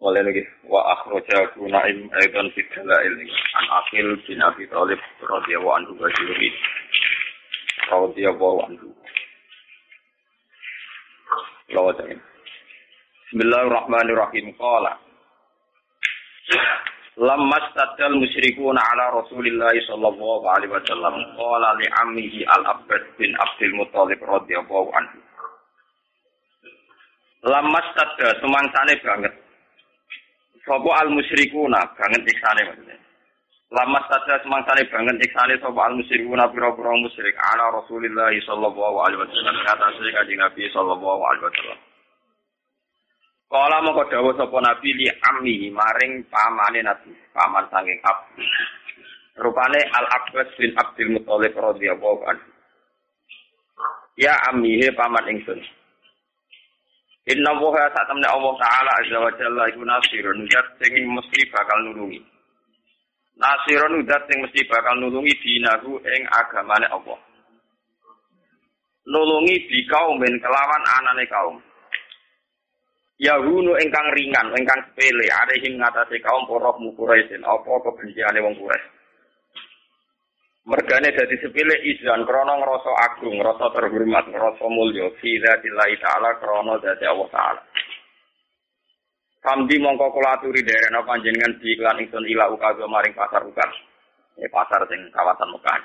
Mulai lagi wa akhraja Naim aidan fi dalail an Aqil bin Abi Thalib radhiyallahu anhu wa juri radhiyallahu anhu. Lawan Bismillahirrahmanirrahim. Qala Lamma stadal musyrikuna ala Rasulillah sallallahu alaihi wasallam qala li ammihi al-Abbas bin Abdul Muthalib radhiyallahu anhu. Lamma stadal semangsane banget Sopo al musyrikuna banget iksane maksudnya. Lama saja semangsane banget iksane sopo al musyrikuna pira-pira musyrik ala Rasulillah sallallahu alaihi wasallam kata sing kanjeng Nabi sallallahu alaihi wasallam. Kala dawuh sapa Nabi li ammi maring pamane Nabi, paman saking Abu. Rupane Al Abbas bin Abdul Muthalib radhiyallahu anhu. Ya ammi he paman ingsun. Inna woha saat temen Allah Ta'ala Azza wa Jalla iku nasirun Udat sing mesti bakal nulungi. Nasirun udat sing mesti bakal nulungi Dinahu ing agamane Allah. Nulungi di kaumin kelawan anane kaum. Yahunu ingkang ringan, ingkang sepele, arehim ngatasi kaum poroh mukuraisin, apa kebenciane wong kures. Mergane dadi sepile izan krana ngrasa agung, ngrasa terhormat, ngrasa mulya fi dzatillahi taala krana dzati Allah taala. Samdi mongko kula aturi derena panjenengan di iklan ingsun ila ukaga maring pasar ukas. Ya pasar sing kawasan Mekah.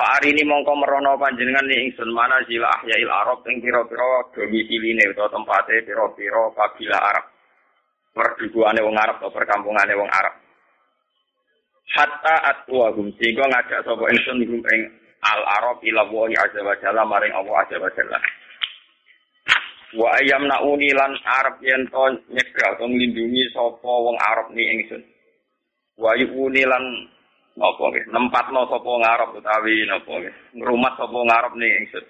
Hari ini mongko merono panjenengan ni ingsun mana jila ahyail Arab ing pira-pira domisiline utawa tempate pira-pira kabilah Arab. Perdukuane wong Arab atau perkampungane wong Arab hatta atwahum sehingga ngajak sapa ingsun hum ing al arab ila wa azza wa jalla maring Allah azza wa jalla. Wa ayam nauni lan arab yen to nyegah to nglindungi sapa wong arab ni ingsun. Wa yuni lan napa nggih nempatno sapa wong arab utawi napa nggih ngrumat sapa wong arab ni ingsun.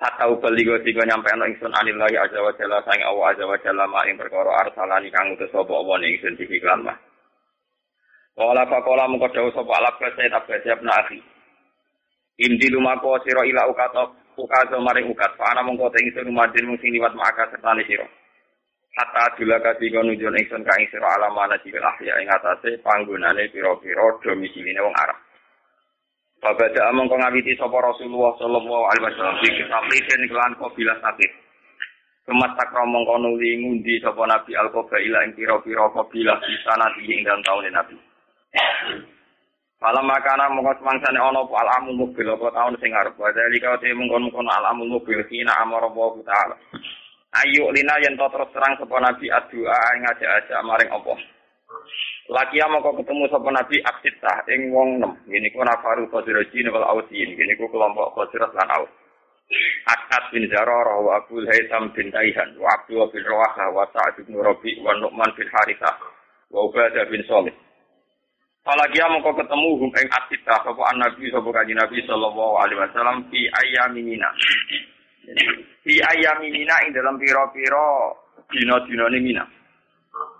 Hatta ubali go tiga nyampe ana ingsun anillahi azza wa jalla sang Allah azza wa jalla ma ing arsalani kang utus sapa Allah ning ingsun dikiklan mah Kala fakola mengko dawuh sapa alaf saya tak siap na akhi. Indi lumako sira ila ukat ukaso maring ukat. Ana mengko te ingsun rumadin mung sing liwat maka sertane sira. Hatta dula kati kono nunjuk ingsun ka ing sira alamana jibil ahya ing atase panggonane pira-pira domisiline wong Arab. Babada kong ngawiti sapa Rasulullah sallallahu alaihi wasallam di kitab lisen kelan kabilah sakit. Kemas tak romong kono ngundi sapa Nabi al-Qabaila ing pira-pira kabilah di sana ing dalam tahun Nabi. Malam makanan mongko semangsane ana apa alamul mobil apa taun sing arep. Wa dalika te mongkon-mongkon alamul mobil kina amara Allah taala. Ayo lina yen to terus terang sapa nabi adua ing ngajak-ajak maring apa. Laki mongko ketemu sapa nabi aksita ing wong nem. Ngene ku nafaru qadirajin wal ausin. Ngene ku kelompok qadirat lan aus. Akad bin Zararah wa Abdul bin Taihan wa Abdul bin Rawahah wa Sa'ad bin Rabi wa Nu'man bin Harithah wa Ubadah bin Salih. Apalagi mongko ketemu hum ing asita sapa nabi sapa kanjeng Nabi sallallahu alaihi wasallam fi ayyamin mina. Fi ayyamin mina ing dalam pira-pira dina-dinane mina.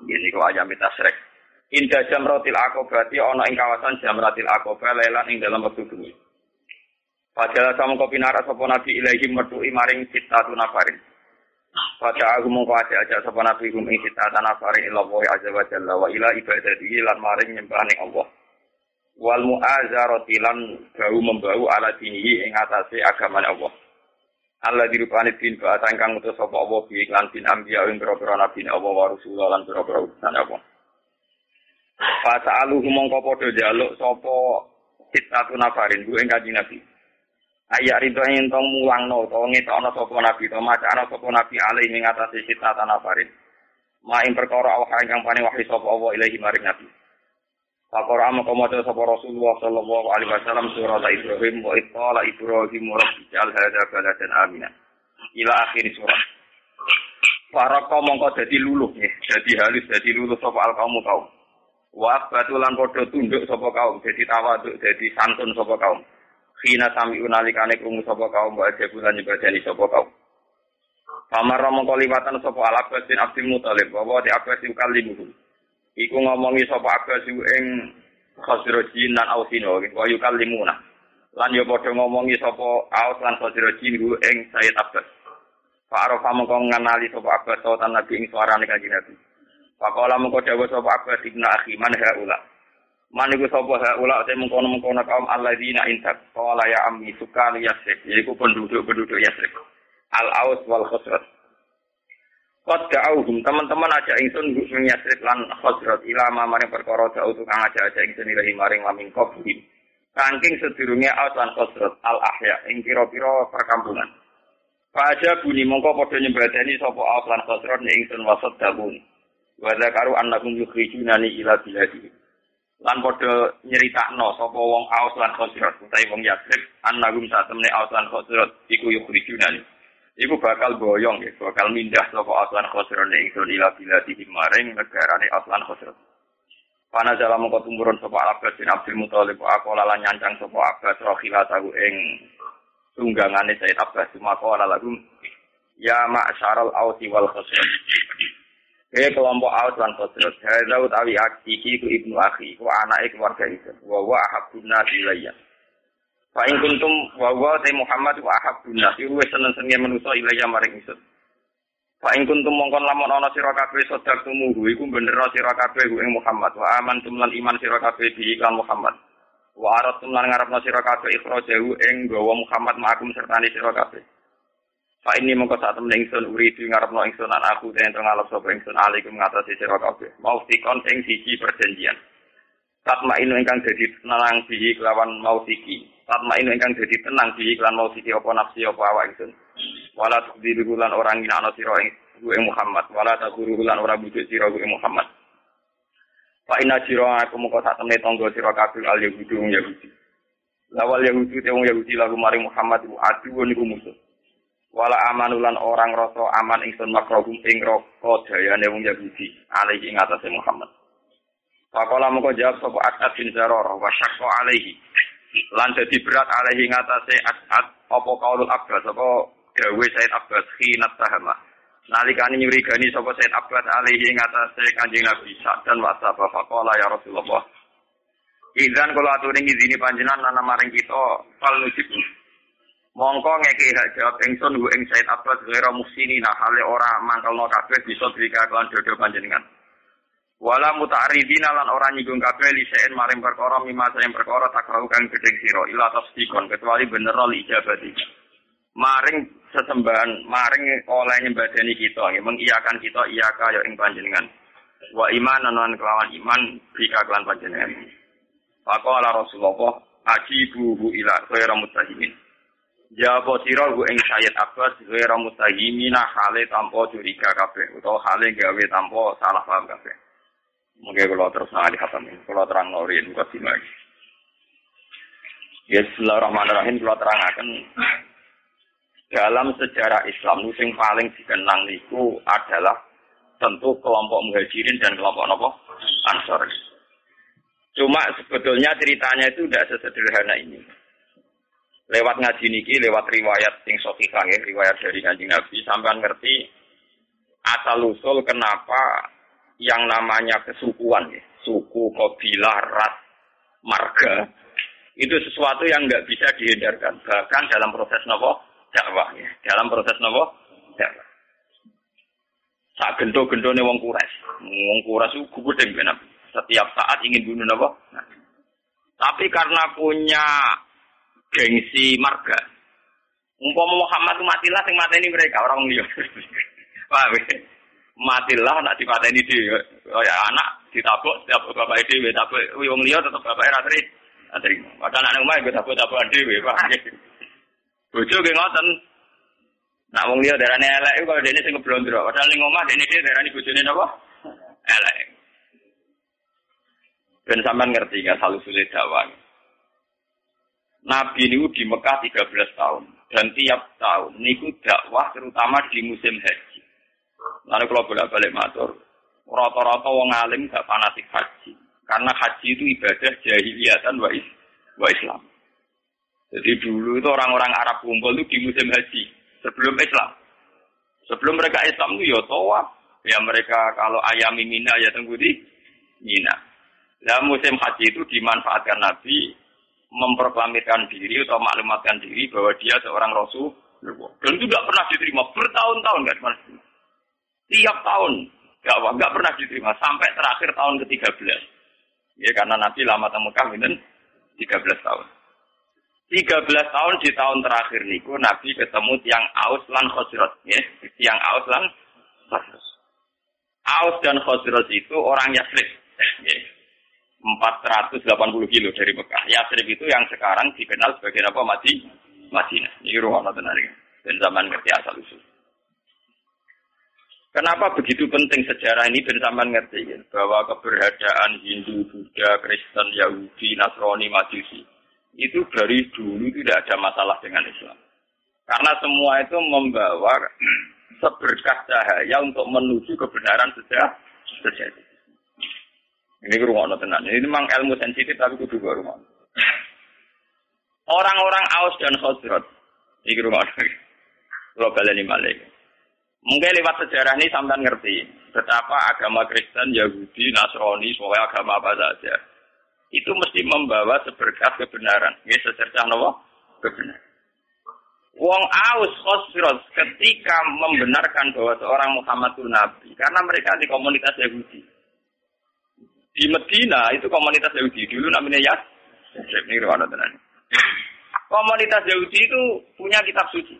Ini kok ayam tasrek. Inda jamratil berarti ana ing kawasan jamratil aqaba lelan ing dalam wektu bengi. Padahal sama kopi naras nabi ilahi metuhi maring sitatu nafarin. Pada aku mongko aja aja sapa nabi kum ing kita tanah faring ila wa azza wa jalla wa ila ibadati lan maring nyembah Allah. Wal mu'azarati lan bau membau ala dinihi ing atase agama Allah. Allah dirupani bin bahasa kang utus sapa Allah bi iklan bin ambiya ing pira-pira nabi Allah wa rasul lan pira-pira utusan Allah. Fasa aluhu mongko padha jaluk sapa sitatu nafarin ku ing kanjeng Nabi. Ayat ridho yang tong mulang no, tong itu ana sopo nabi, tong maca ana sopo nabi alih mengatasi cita tanah farid. Main perkara Allah yang paling wahyu sopo Allah ilahi maring nabi. Pakor ama komodo sopo Rasulullah sallallahu alaihi wasallam surat Ibrahim wa itala Ibrahim rabbi jal hadza baladan amina. Ila akhir. Para kaum mongko dadi luluh ya, dadi halus dadi luluh sopo al kaum kaum. Wa batulan padha tunduk sopo kaum, dadi tawaduk, dadi santun sopo kaum. Khina sami unalikane krungu sapa kaum wa bulan nyebadani sapa kaum. Kamar mongko liwatan sapa Al-Abbas bin Abdul Muthalib bahwa di Abbas yukalimuhu. Iku ngomongi sapa Abbas ing Khazrajin lan Ausino wa yukallimuna. Lan yo padha ngomongi sapa Aus lan Khazrajin ing Sayyid Abbas. Pak Arafah mongko ngenali sapa Abbas tautan Nabi ing suarane kanjeng Nabi. Pakola mengko dawuh sapa Abbas ibn Akhi man haula. Man iku sapa haula te mengkono-mengkono kaum alladzina intak qala ya ammi sukani yasrib yaiku penduduk-penduduk Yasrib. Al Aus wal Khosrat. Qad da'auhum teman-teman aja ingsun ing Yasrib lan Khosrat ila maring perkara da'u tukang aja-aja ingsun ilahi maring lamin qabuhim. Saking sedurunge Aus lan Khosrat al ahya ing pira-pira perkampungan. Faja bunyi mongko padha nyembadani sapa Aus lan Khosrat ning ingsun wasat dabun. Wa zakaru annakum yukhrijunani ila biladi. Lan padha nyeritakno sapa wong Aus lan Khosrat utawi wong Yasrib annagum satemene Aus lan Khosrat iku yukhrijunani. Iku bakal boyong ya, bakal mindah sapa Aus lan Khosrat ning ingsun ila biladi maring negarane Aus lan Khosrat. Pana jala mongko tumurun sapa Abbas bin Abdul Muthalib aku lalan nyancang sapa Abbas rohila tahu ing tunggangane Said Abbas maka ora lagu ya ma'syaral ausi wal khosrat Hei kelompok Aus lan Khosrat, hadza utawi iki ku ibnu akhi, ku anake keluarga itu. Wa wa ahabbun nas ilayya. Fa in kuntum wa ta Muhammad wa ahabbun nas, iku wis seneng-senenge manusa ilayya maring ingsun. Fa in kuntum mongkon lamun ana sira kabeh tumuhu iku bener sira kabeh ing Muhammad wa amantum lan iman sira kabeh iklan Muhammad. Wa aratum lan ngarepno sira kabeh ikhrajahu ing gawa Muhammad ma'akum sertane sira kabeh. Fa ini mongko saat temen ngarepno ingsun an aku den ngalap sapa ingsun alaikum ngatasi kabeh. Mau tikon ing siji perjanjian. Tatma inu dadi tenang bihi kelawan mau siki. Tatma inu ingkang dadi tenang bihi kelawan mau siki apa nafsi apa awak ingsun. Wala tukdiru lan orang nginakno sira ing Muhammad. Wala takuru lan ora bujuk sira ing Muhammad. Fa inna jira aku mongko sak temne tangga sira kabeh al Yahudi Yahudi. Lawal Yahudi te wong Yahudi lalu maring Muhammad iku adu niku musuh. Wala amanulan orang rasa aman ingsun makrohum ing roko dayane wong Yahudi alaihi ing atase Muhammad. Pakola mongko jawab sapa As'ad bin Zaror wa syaqqa alaihi. Lan dadi berat alaihi ing atase As'ad apa kaulul Abbas apa gawe Said Abbas khinat tahama. Nalikane nyurigani sapa Said Abbas alaihi ing atase Kanjeng Nabi dan wasaba faqala ya Rasulullah. Izan kula aturi ngizini panjenengan lan maring kita fal nujib. Mongko ngeki hak jawab ingsun hu ing Said Abbas ghairu musini nah hale ora mangkelno kabeh bisa drika kelan dodo panjenengan. Wala muta'aridina lan ora nyinggung kabeh lisein maring perkara mimma sayang perkara takrahu kang gedeng sira ila tasdikon kecuali bener li ijabati. Maring sesembahan, maring oleh nyembadani kita, nggih mengiyakan kita iya kaya ing panjenengan. Wa iman lan kelawan iman bika kelan panjenengan. Faqala Rasulullah ajibuhu ila ghairu mutahimin. Jawab sira gu ing Sayyid Abbas ghairu mutahimina hale tanpa curiga kabeh utawa hale gawe tanpa salah paham kabeh. Mungkin kalau terus ngali khatam ini, kalau terang norin buka lagi. Ya Bismillahirrahmanirrahim, kalau terang akan dalam sejarah Islam yang paling dikenang itu adalah tentu kelompok muhajirin dan kelompok nopo ansor. Cuma sebetulnya ceritanya itu tidak sesederhana ini. Lewat ngaji niki, lewat riwayat sing sahihah ya, riwayat dari Kanjeng Nabi sampai ngerti asal usul kenapa yang namanya kesukuan, ya, suku, kabilah, ras, marga, itu sesuatu yang nggak bisa dihindarkan. Bahkan dalam proses nopo dakwah, ya. dalam proses nopo dakwah. Saat gento-gento nih wong kures, wong kures itu gubedeng benar. Setiap saat ingin bunuh nopo. Tapi karena punya gengsi marga, umpama Muhammad itu matilah sing mateni mereka orang liya. Paham ya? matilah nak dipateni dhewe. Kaya anak ditabuk setiap bapak dhewe tabuk wong liya tetep bapak ra teri. Atri. Padahal anak omah gue tabuk-tabukan dhewe, Pak. Bojo ge ngoten. Nak wong liya darane elek iku kalau dene sing ngeblondro. Padahal ning omah dene dhewe darani bojone napa? Elek. Ben sampean ngerti salu sulit dakwah. Nabi niku di Mekah 13 tahun dan tiap tahun niku dakwah terutama di musim haji. Lalu kalau bolak-balik matur, rata-rata wong alim gak fanatik haji. Karena haji itu ibadah jahiliyatan wa, is, wa Islam. Jadi dulu itu orang-orang Arab kumpul itu di musim haji sebelum Islam. Sebelum mereka Islam itu ya tawaf. Ya mereka kalau ayam mina ya di Mina. Nah musim haji itu dimanfaatkan Nabi memproklamirkan diri atau maklumatkan diri bahwa dia seorang Rasul. Dan itu tidak pernah diterima bertahun-tahun kan Tiap tahun dakwah nggak pernah diterima sampai terakhir tahun ke-13. Ya karena Nabi lama teng Mekah pinten 13 tahun. 13 tahun di tahun terakhir niku Nabi ketemu tiang Aus lan Khosrot, ya. Tiang Aus lan Khosrot. Aus dan Khosrot itu orang Yasrib. Ya. 480 kilo dari Mekah. Yasrib itu yang sekarang dikenal sebagai apa? Madi, Madinah. Ini rumah tenar Dan zaman ngerti asal usul. Kenapa begitu penting sejarah ini dan zaman ngerti ya? bahwa keberadaan Hindu, Buddha, Kristen, Yahudi, Nasrani, Majusi itu dari dulu tidak ada masalah dengan Islam. Karena semua itu membawa seberkah cahaya untuk menuju kebenaran sejak sejati. Ini rumah tenan. Ini memang ilmu sensitif tapi kudu rumah. Orang-orang Aus dan Khosrot. Ini rumah. Kalau balik malik. Mungkin lewat sejarah ini sampai ngerti betapa agama Kristen, Yahudi, Nasrani, semua agama apa saja itu mesti membawa seberkas kebenaran. Ya secercah nopo kebenaran. Wong Aus Khosros ketika membenarkan bahwa seorang Muhammad itu Nabi karena mereka di komunitas Yahudi. Di Medina itu komunitas Yahudi dulu namanya Yas. Komunitas Yahudi itu punya kitab suci.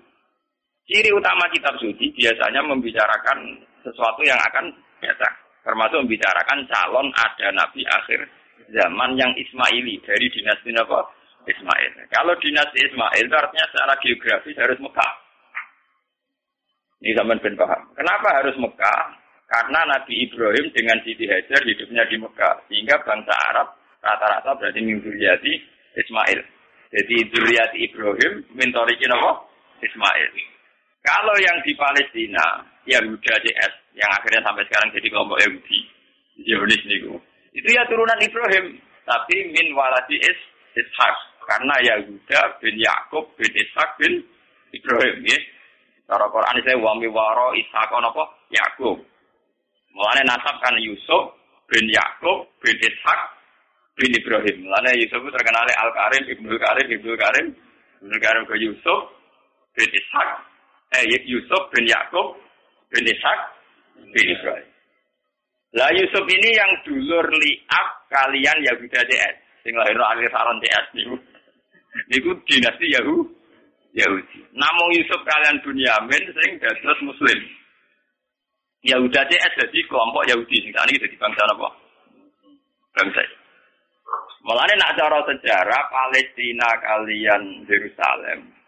Ciri utama kitab suci biasanya membicarakan sesuatu yang akan datang. Termasuk membicarakan calon ada nabi akhir zaman yang Ismaili dari dinasti apa? Ismail. Kalau dinasti Ismail itu artinya secara geografis harus Mekah. Ini zaman ben paham. Kenapa harus Mekah? Karena Nabi Ibrahim dengan Siti Hajar hidupnya di Mekah. Sehingga bangsa Arab rata-rata berarti minzuriyati Ismail. Jadi Zuriyati Ibrahim mintorikin apa? Ismail. Kalau yang di Palestina, Yahuda CS, yang akhirnya sampai sekarang jadi kelompok Yahudi, Zionis niku. Itu ya turunan Ibrahim, tapi min waladi is Ishak. Karena Yahuda bin Yakub bin Ishak bin Ibrahim, ya. Cara Quran saya wami waro Ishak apa? Yakub. Mulane nasab kan Yusuf bin Yakub bin Ishak bin Ibrahim. Mulane Yusuf terkenal Al Karim, Ibnu Karim, Ibnu Karim, Ibnu Karim ke Yusuf bin Ishak eh Yusuf bin Yakub bin Ishak bin Ibrahim. Lah Yusuf ini yang dulur liak kalian Yahuda DS. Sing lahir akhir saron DS niku. Niku dinasti Yahu Yahudi. Namun Yusuf kalian Bunyamin sing dados muslim. Yahuda DS jadi kelompok Yahudi sing tadi jadi bangsa apa? Bangsa. Mulane nak cara sejarah Palestina kalian Yerusalem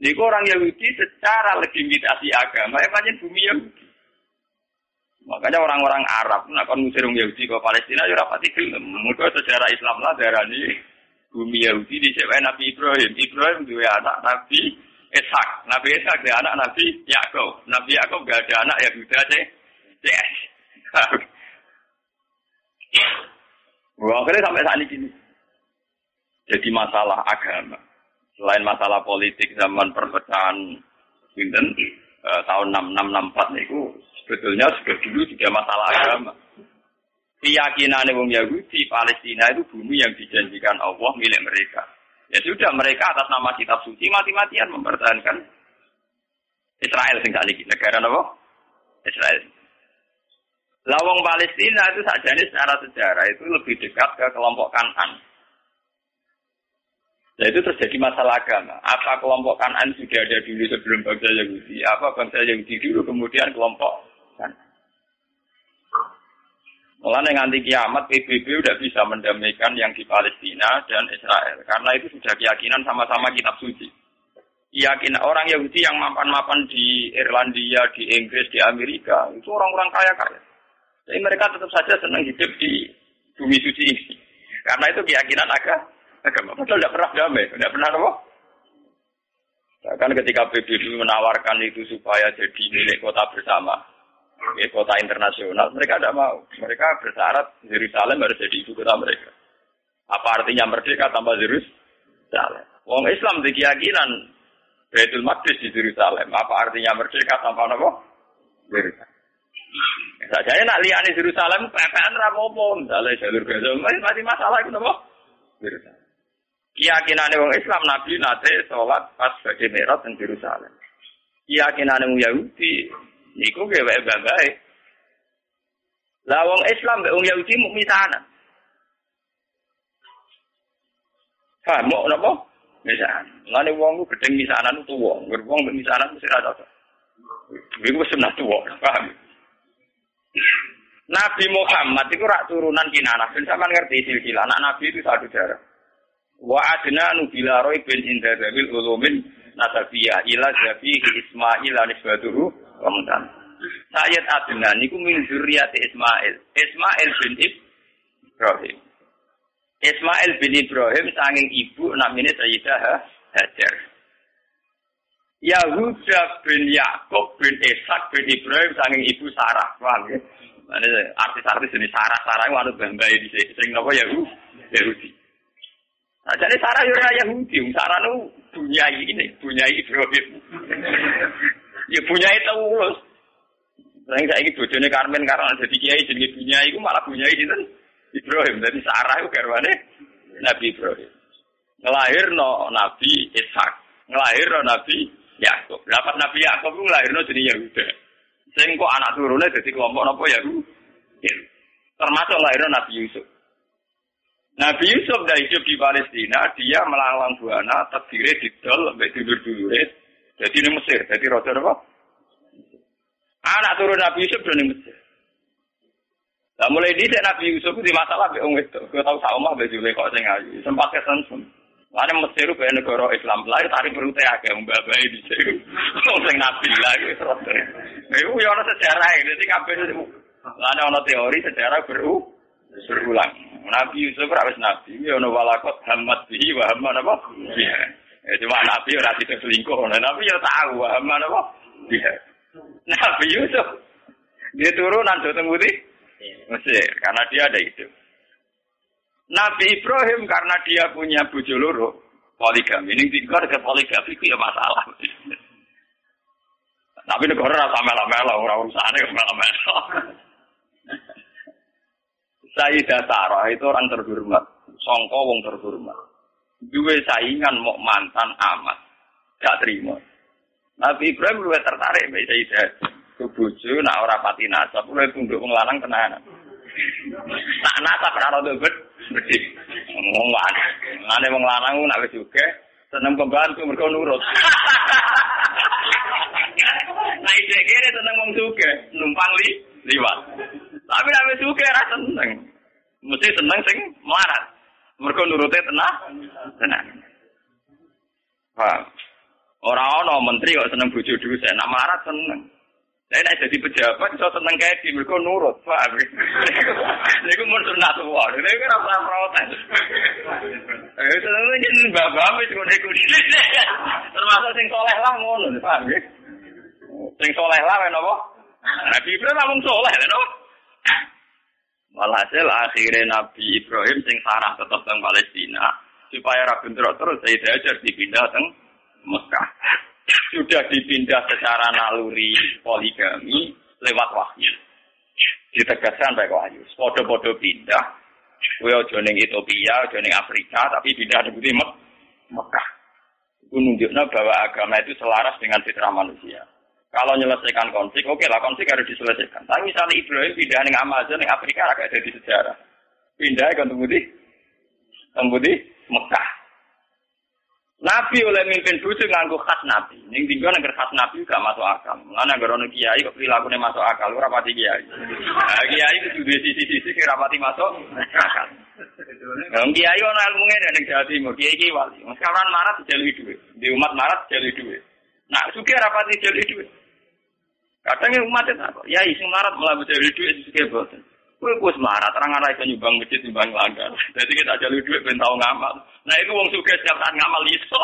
Niku orang Yahudi secara legitimasi agama, banyak bumi Yahudi. Makanya orang-orang Arab, nak kon ngusir Yahudi ke Palestina, ya rapati gelem. Mudah sejarah Islam lah darah ini bumi Yahudi di Nabi Ibrahim. Ibrahim dua anak Nabi Ishak. Nabi Ishak dia anak Nabi Yakub. Nabi Yakub gak ada anak Yahudi aja. Yes. Wah, akhirnya sampai saat ini. Jadi masalah agama selain masalah politik zaman perpecahan Winten eh, tahun 6664 itu sebetulnya sudah dulu juga masalah agama. Keyakinan wong Yahudi Palestina itu bumi yang dijanjikan Allah milik mereka. Ya sudah mereka atas nama kitab suci mati-matian mempertahankan Israel sing lagi negara apa? Israel. Lawang Palestina itu saja secara sejarah itu lebih dekat ke kelompok Kanan Nah itu terjadi masalah agama. Apa kelompok kanan sudah ada dulu sebelum bangsa Yahudi? Apa bangsa Yahudi dulu kemudian kelompok? Mulai nganti kiamat PBB udah bisa mendamaikan yang di Palestina dan Israel karena itu sudah keyakinan sama-sama kitab suci. Keyakinan orang Yahudi yang mapan-mapan di Irlandia, di Inggris, di Amerika itu orang-orang kaya-kaya. Jadi mereka tetap saja senang hidup di bumi suci ini. Karena itu keyakinan agama agama. Padahal tidak pernah damai, tidak pernah apa? Bahkan ketika PBB menawarkan itu supaya jadi milik kota bersama, ya, kota internasional, mereka tidak mau. Mereka bersyarat Yerusalem harus jadi ibu kota mereka. Apa artinya merdeka tanpa Yerusalem? Wong Islam di keyakinan Baitul Maqdis di Yerusalem. Apa artinya merdeka tanpa apa? Yerusalem. Saja nak lihat di Yerusalem, PPN rapopo, misalnya jalur Gaza, masih masalah itu apa? Yerusalem. Keyakinan orang Islam Nabi nate sholat pas bagi merot di Yerusalem. Keyakinan orang Yahudi niku gawe baik Lah wong Islam mbek wong Yahudi muk misanan. Paham mau napa? Misanan. Lane wong ku gedeng misanan tuwa, wong wong misanan mesti ra cocok. Iku sunah tuwa, paham? Nabi Muhammad itu rak turunan kinanah. Ben sampean ngerti silsilah. Anak Nabi itu satu darah. Wa adna nubila roy bin inda dabil ulumin nasabiyah ila zabihi Ismail anisbatuhu kemudian. Sayyid Adnan niku min zurriyati Ismail. Ismail bin Ibrahim. Ismail bin Ibrahim sanging ibu namanya Sayyidah Hajar. Yahuda bin Yakub bin Ishak bin Ibrahim sanging ibu Sarah. Paham ya? artis-artis ini Sarah-Sarah itu anu bambai di sini. Sing napa Yahudi? Yahudi. Nah, jadi Sarah yo Yahudi, Sarah nu bunyai ini, bunyai Ibrahim. Ya bunyai terus. Sing saiki bojone Karmen karena jadi kiai jenenge bunyai iku malah bunyai sinten? Ibrahim. Jadi Sarah itu garwane Nabi Ibrahim. Ngelahirno Nabi Ishak, ngelahirno Nabi Yakub. Dapat Nabi Yakub itu ngelahirno jadi Yahuda. Sing kok anak turunnya jadi kelompok nopo ya? Termasuk lahirnya Nabi Yusuf. Nabi Yusuf dari hidup di Palestina, dia melawan buana, terdiri di dol, sampai tidur dulu Jadi ini Mesir, jadi roda apa? Anak turun Nabi Yusuf dari Mesir. Nah, mulai di Nabi Yusuf di masalah be wong itu. Gue tahu sama be jule kok sing ayu. Sempat kesensum. Lalu Mesir itu negara Islam lahir tarik berute agak mbak bayi di sini. Sing Nabi lagi terus. Itu ya ada sejarah ini. Jadi kabeh itu. Lalu ada teori sejarah beru berulang. Nabi Yusuf harus Nabi. Ya ada walakot hamad bihi wa hamad apa? Iya. Ya, cuma Nabi ora tidak selingkuh. Nah, Nabi ya tahu hamad apa? Iya. Nabi Yusuf dia turun nanti putih Mesir karena dia ada itu. Nabi Ibrahim karena dia punya bojo loro poligami. Ini tinggal ke poligami itu ya masalah. Tapi negara rasa mela-mela, orang urusannya mela-mela. Sayyidah Sarah itu orang terhormat, songko wong terhormat. Dua saingan mau mantan amat, gak terima. Nabi Ibrahim lu tertarik mbak Sayyidah. Kebuju, nak ora pati nasab, lu tunduk wong lanang tenanan. Nak nasab ora rada bet. Ngomong ana. Ngene wong lanang nak wis juga seneng pembantu mergo nurut. Nah, iki kene seneng wong suge, numpang li liwat. Tapi nek wis suge ra seneng. Mesti seneng sing melarat. Mergo nurute tenah, tenah. Paham? Ora ana menteri kok seneng bojo dulu saya nak marah seneng. Saya nak jadi pejabat iso seneng kayak di mereka nurut pak ini gue mau sunat tua. Ini gue rasa protes. Eh seneng lagi bapak bapak itu gue termasuk sing soleh lah ngono pak sing soleh lah kenapa nabi ibrahim ngomong soleh kenapa Walhasil akhirnya Nabi Ibrahim sing sarah tetap teng Palestina supaya ra bentrok terus saya diajar dipindah teng Mekah. Sudah dipindah secara naluri poligami lewat wahyu. Ditegaskan baik wahyu. Podo-podo pindah. Kue ojo Ethiopia, ojo Afrika, tapi pindah di Mek Mekah. Itu nunjuknya bahwa agama itu selaras dengan fitrah manusia. Kalau menyelesaikan konflik, oke lah konflik harus diselesaikan. Tapi misalnya Ibrahim pindah ke Amazon, ke Afrika, agak jadi sejarah. Pindah ke Tembudi, Tembudi, Mekah. Nabi oleh mimpin bujuk nganggu khas Nabi. Yang tinggal negara khas Nabi gak masuk akal. Mana negara ono kiai kok perilakunya masuk akal, ora pati kiai. Nah, kiai itu sudah sisi-sisi kira pati masuk akal. Nah, kiai ono ilmunya dari Jawa Timur, kiai kiai wali. Sekarang marah dijalui duit, di umat marah dijalui duit. Nah, suka rapati dijalui duit. Kadang yang umat itu apa? Ya, isi marat malah dijalui duit suka bosan. Kue kus marah, terang arah itu nyumbang masjid, nyumbang langgar. Jadi kita jalui duit, ben tau ngamal. Nah itu wong suka setiap saat ngamal iso.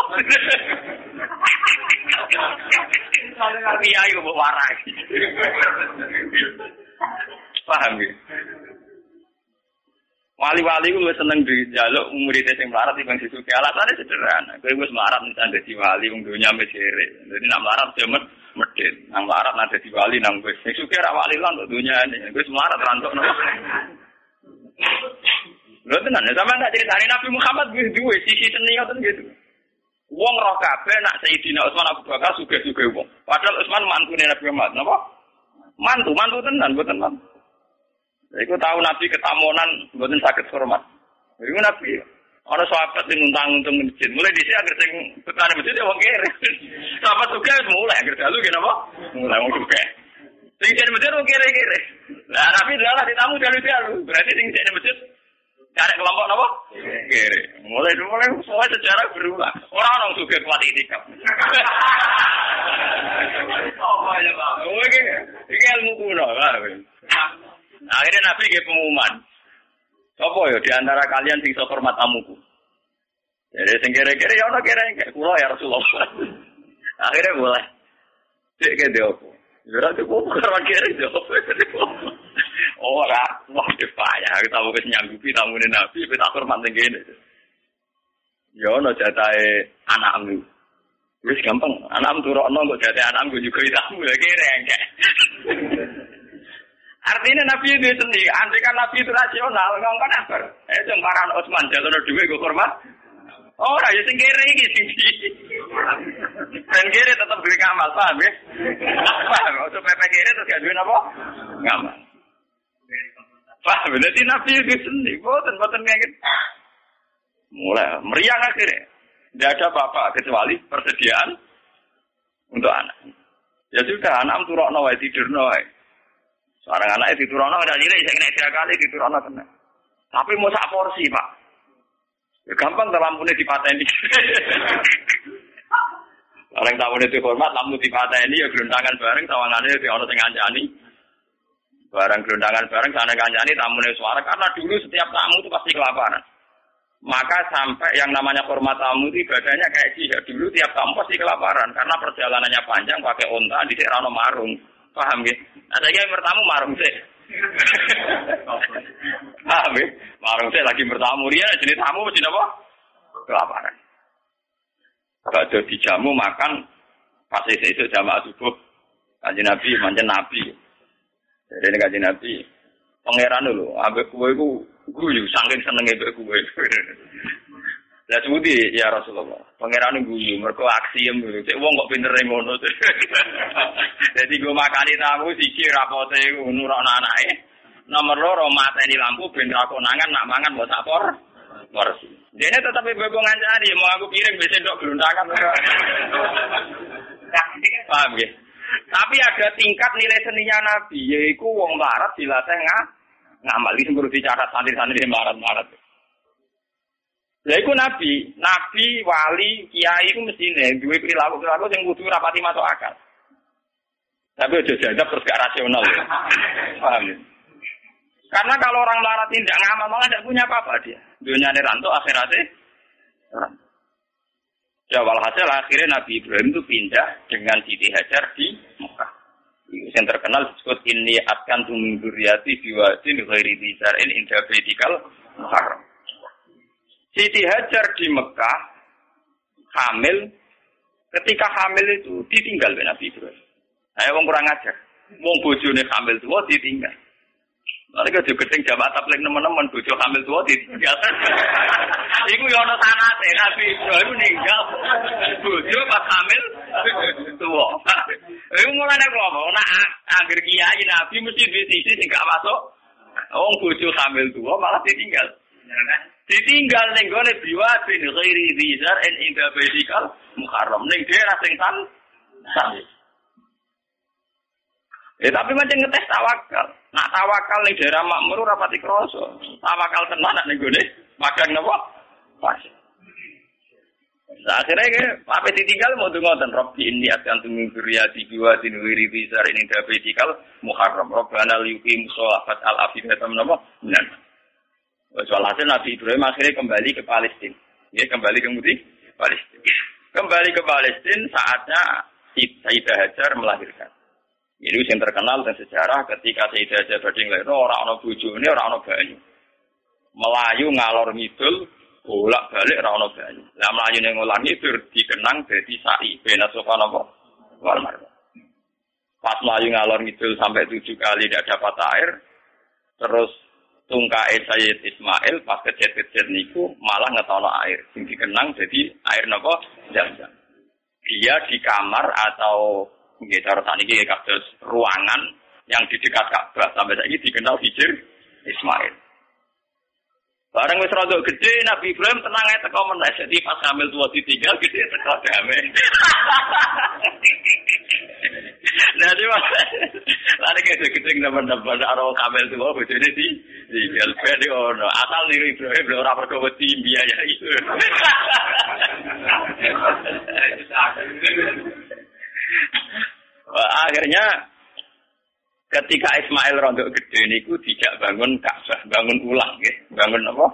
Kalau kiai gue warai. Paham ya? Wali-wali gue seneng di jaluk muridnya yang melarat bang si suki. Alasannya sederhana. Gue gue melarat misalnya jadi wali, wong dunia mesire. Jadi nak melarat dia medit. Nang melarat nak jadi wali, nang gue. Sing suki rak wali untuk dunia ini. Gue melarat rantok no. Lo tenan, sama tak ceritain Nabi Muhammad gue dua sisi seni ngoten gitu. Wong roh kabeh nak Sayyidina Utsman Abu Bakar suge-suge wong. Padahal Utsman mantu Nabi Muhammad, napa? Mantu, mantu tenan, mboten mantu. Iku tahu Nabi ketamunan mboten sakit hormat. Iku Nabi Ana sahabat sing nguntang-untung masjid. Mulai dhisik agar sing betane masjid ya wong kere. Sahabat juga mulai agar dalu ki napa? Mulai wong juga. Sing jadi masjid wong kere-kere. Lah Nabi adalah ditamu dalu-dalu. Berarti sing jadi masjid Cari kelompok apa? Kere. Mulai mulai semua sejarah berulang. Orang orang juga kuat itikaf. Oh ya pak. Oh ini ini ilmu kuno Akhirnya Nabi ke pengumuman. Apa ya di antara kalian sing sok hormat? Jadi sing kere-kere ya ono kere kayak kula ya Rasulullah. Akhirnya mulai. Cek ke dia apa? Ya ora kok karo kere dia Oh, ora, wah payah. Aku tahu wis nyanggupi tamune Nabi, tapi tak hormat ning kene. Ya ono jatahe anakmu. Wis gampang, anakmu turokno kok jatahe anakmu juga tamu ya kere engke. Artinya Nabi itu sendiri, andai kan Nabi itu rasional, ngomong kan apa? Eh, yang marah Utsman, jalan dua gue hormat. Oh, ya sing kere iki sing Ben kere tetep ngamal, paham ya? Paham, ojo pepe kere terus gak duwe napa? Ngamal. Paham, berarti Nabi itu sendiri, boten boten ngene. Mulai meriang akhirnya. Tidak ada apa-apa kecuali persediaan untuk anak. Ya sudah, anak turokno wae tidurno wae. Seorang anak itu turun ada nilai saya kena tiga kali di turun kena. Tapi mau sak porsi pak. Ya, gampang ke lampunya dipateni. Orang tamu itu hormat, lampu dipateni ya gelundangan bareng, tawangannya di orang tengah jani. Barang gelundangan bareng, sana kanjani tamunya suara. Karena dulu setiap tamu itu pasti kelaparan. Maka sampai yang namanya hormat tamu itu ibadahnya kayak jihad. Dulu tiap tamu pasti kelaparan. Karena perjalanannya panjang, pakai onta, di Rano Marung. Paham ya? Ada yang bertamu marung sih. Paham ya? Marung sih lagi bertamu dia jenis tamu mesti apa? Kelaparan. Kalau ada di jamu makan pas itu jamaah subuh kaji nabi manjen nabi. Jadi ini kaji nabi pangeran dulu, abe kue ku guyu saking senengnya abe kue. Lah sebuti ya Rasulullah. Pangeran guyu mergo aksiem dulu. Cek wong kok pinter ngono. Jadi gue makani tamu siji rapote nurokno anake. Nomor loro mateni lampu ben ra konangan nak mangan mbok tak por. Porsi. Dene tetep bebo ngancani mau aku kirim besok dok gelundangan. Paham ya? Tapi ada tingkat nilai seninya Nabi, yaitu wong barat dilatih ngah ngamal. Ini sebelum dicatat santri-santri barat-barat. Lah iku nabi, nabi, wali, kiai iku mestine duwe perilaku-perilaku sing kudu rapati masuk akal. Tapi aja jadab terus gak rasional. Ya. Paham ya? Karena kalau orang melarat tidak ngamal malah tidak punya apa-apa dia. Dunia ini rantu, akhiratnya rantu. Ya walhasil akhirnya Nabi Ibrahim itu pindah dengan Siti Hajar di Mekah. Yang terkenal disebut ini akan tuming duriati biwadin ghairi bisarin indah bedikal muharram. Siti Hajar di Mekah hamil, ketika hamil itu ditinggal oleh Nabi Ibrahim. Ayo wong kurang ajar. Wong bojone hamil tua ditinggal. Mereka juga gedeng jabat tablik teman-teman bojo hamil tua ditinggal. Iku yo ana sanate Nabi Ibrahim ninggal bojo pas hamil tua. Iku mulane kok nak anggere kiai Nabi mesti duwe sisi sing masuk. Wong bojo hamil tua malah ditinggal. Ditinggal ning gone biwa bin ghairi dzar en inda bedikal muharram ning daerah sing tan Eh tapi macam ngetes tawakal. Nak tawakal ning daerah makmur ora pati krasa. Tawakal tenan ning gone magang napa? Pas. Nah, akhirnya ke, apa ditinggal mau tuh ngoten Robbi ini akan tunggu kuriati biwa di wiri bizar ini dabedikal muharram Robbana liuki musolafat al afidatam nama benar Soal hasil Nabi Ibrahim akhirnya kembali ke Palestina. Ya, kembali ke Mudi, Palestina. Kembali ke Palestina saatnya Sayyidah Hajar melahirkan. Ini yang terkenal dan sejarah ketika Sayyidah Hajar badhe nglahirno orang orang ini orang orang banyu. Melayu ngalor ngidul bolak-balik ora ana banyu. Lah mlayu ning ngalor ngidul dikenang dadi sa'i bena sofa napa wal marwah. Pas melayu ngalor ngidul sampai tujuh kali tidak dapat air, terus tungkae Sayyid Ismail pas kecet-kecet niku malah ngetono air sing dikenang jadi air napa jam-jam. Dia di kamar atau nggih cara saniki kados ruangan yang di dekat Ka'bah sampai saiki dikenal hijir Ismail. Barang wis rada gede Nabi Ibrahim tenang ae teko meneh jadi pas hamil tua ditinggal gede teko damai. Di mana? Lari kayak gede teman-teman arah hamil tua bojone di tinggal pede ono. Asal niru Ibrahim lho ora biaya itu. Akhirnya ketika Ismail rontok gede niku tidak bangun Ka'bah, bangun ulang ya. Bangun apa?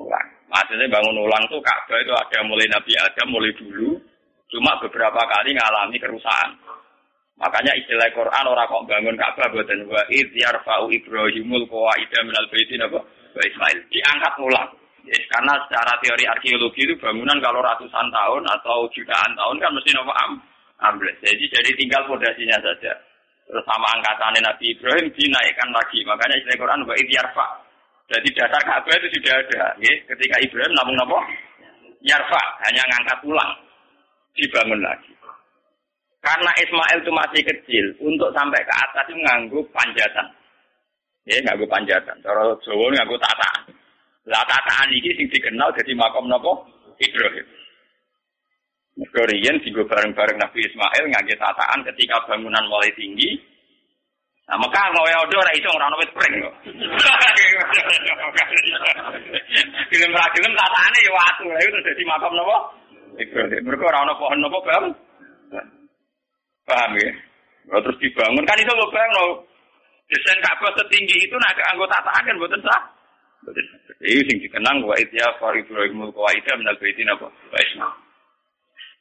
Ulang. Maksudnya bangun ulang tuh Ka'bah itu ada mulai Nabi Adam mulai dulu, cuma beberapa kali ngalami kerusakan. Makanya istilah Quran orang kok bangun Ka'bah buatan wa id yarfa'u Ibrahimul qawaida minal baitin apa? Wa Ismail diangkat ulang. Yes, karena secara teori arkeologi itu bangunan kalau ratusan tahun atau jutaan tahun kan mesti nopo am ambles. Jadi jadi tinggal fondasinya saja. Terus sama Nabi Ibrahim dinaikkan lagi. Makanya istilah Quran wa yarfa. Jadi dasar Ka'bah itu sudah ada. Ya. Ketika Ibrahim namun apa? Yarfa, hanya ngangkat ulang. Dibangun lagi. Karena Ismail itu masih kecil, untuk sampai ke atas itu nganggu panjatan. Ya, nganggu panjatan. Kalau Jawa nganggu tataan. Lah tataan ini sing dikenal jadi makom nopo Ibrahim. Mereka singgo bareng-bareng Nabi Ismail ngangge tataan ketika bangunan mulai tinggi. Nah, Mekah mau ya udah iso ora ono wit pring kok. Film ra film tataane ya watu, lha itu dadi makam napa? Ibrahim. Mereka ora ono pohon napa, Bang? Paham ya? Nah, terus dibangun kan itu lo bayang lo desain Ka'bah setinggi itu nak anggota tataan kan buatan sah. Ini sing dikenang wa idya fa Ibrahimul qawaida minal baitin apa? Wa.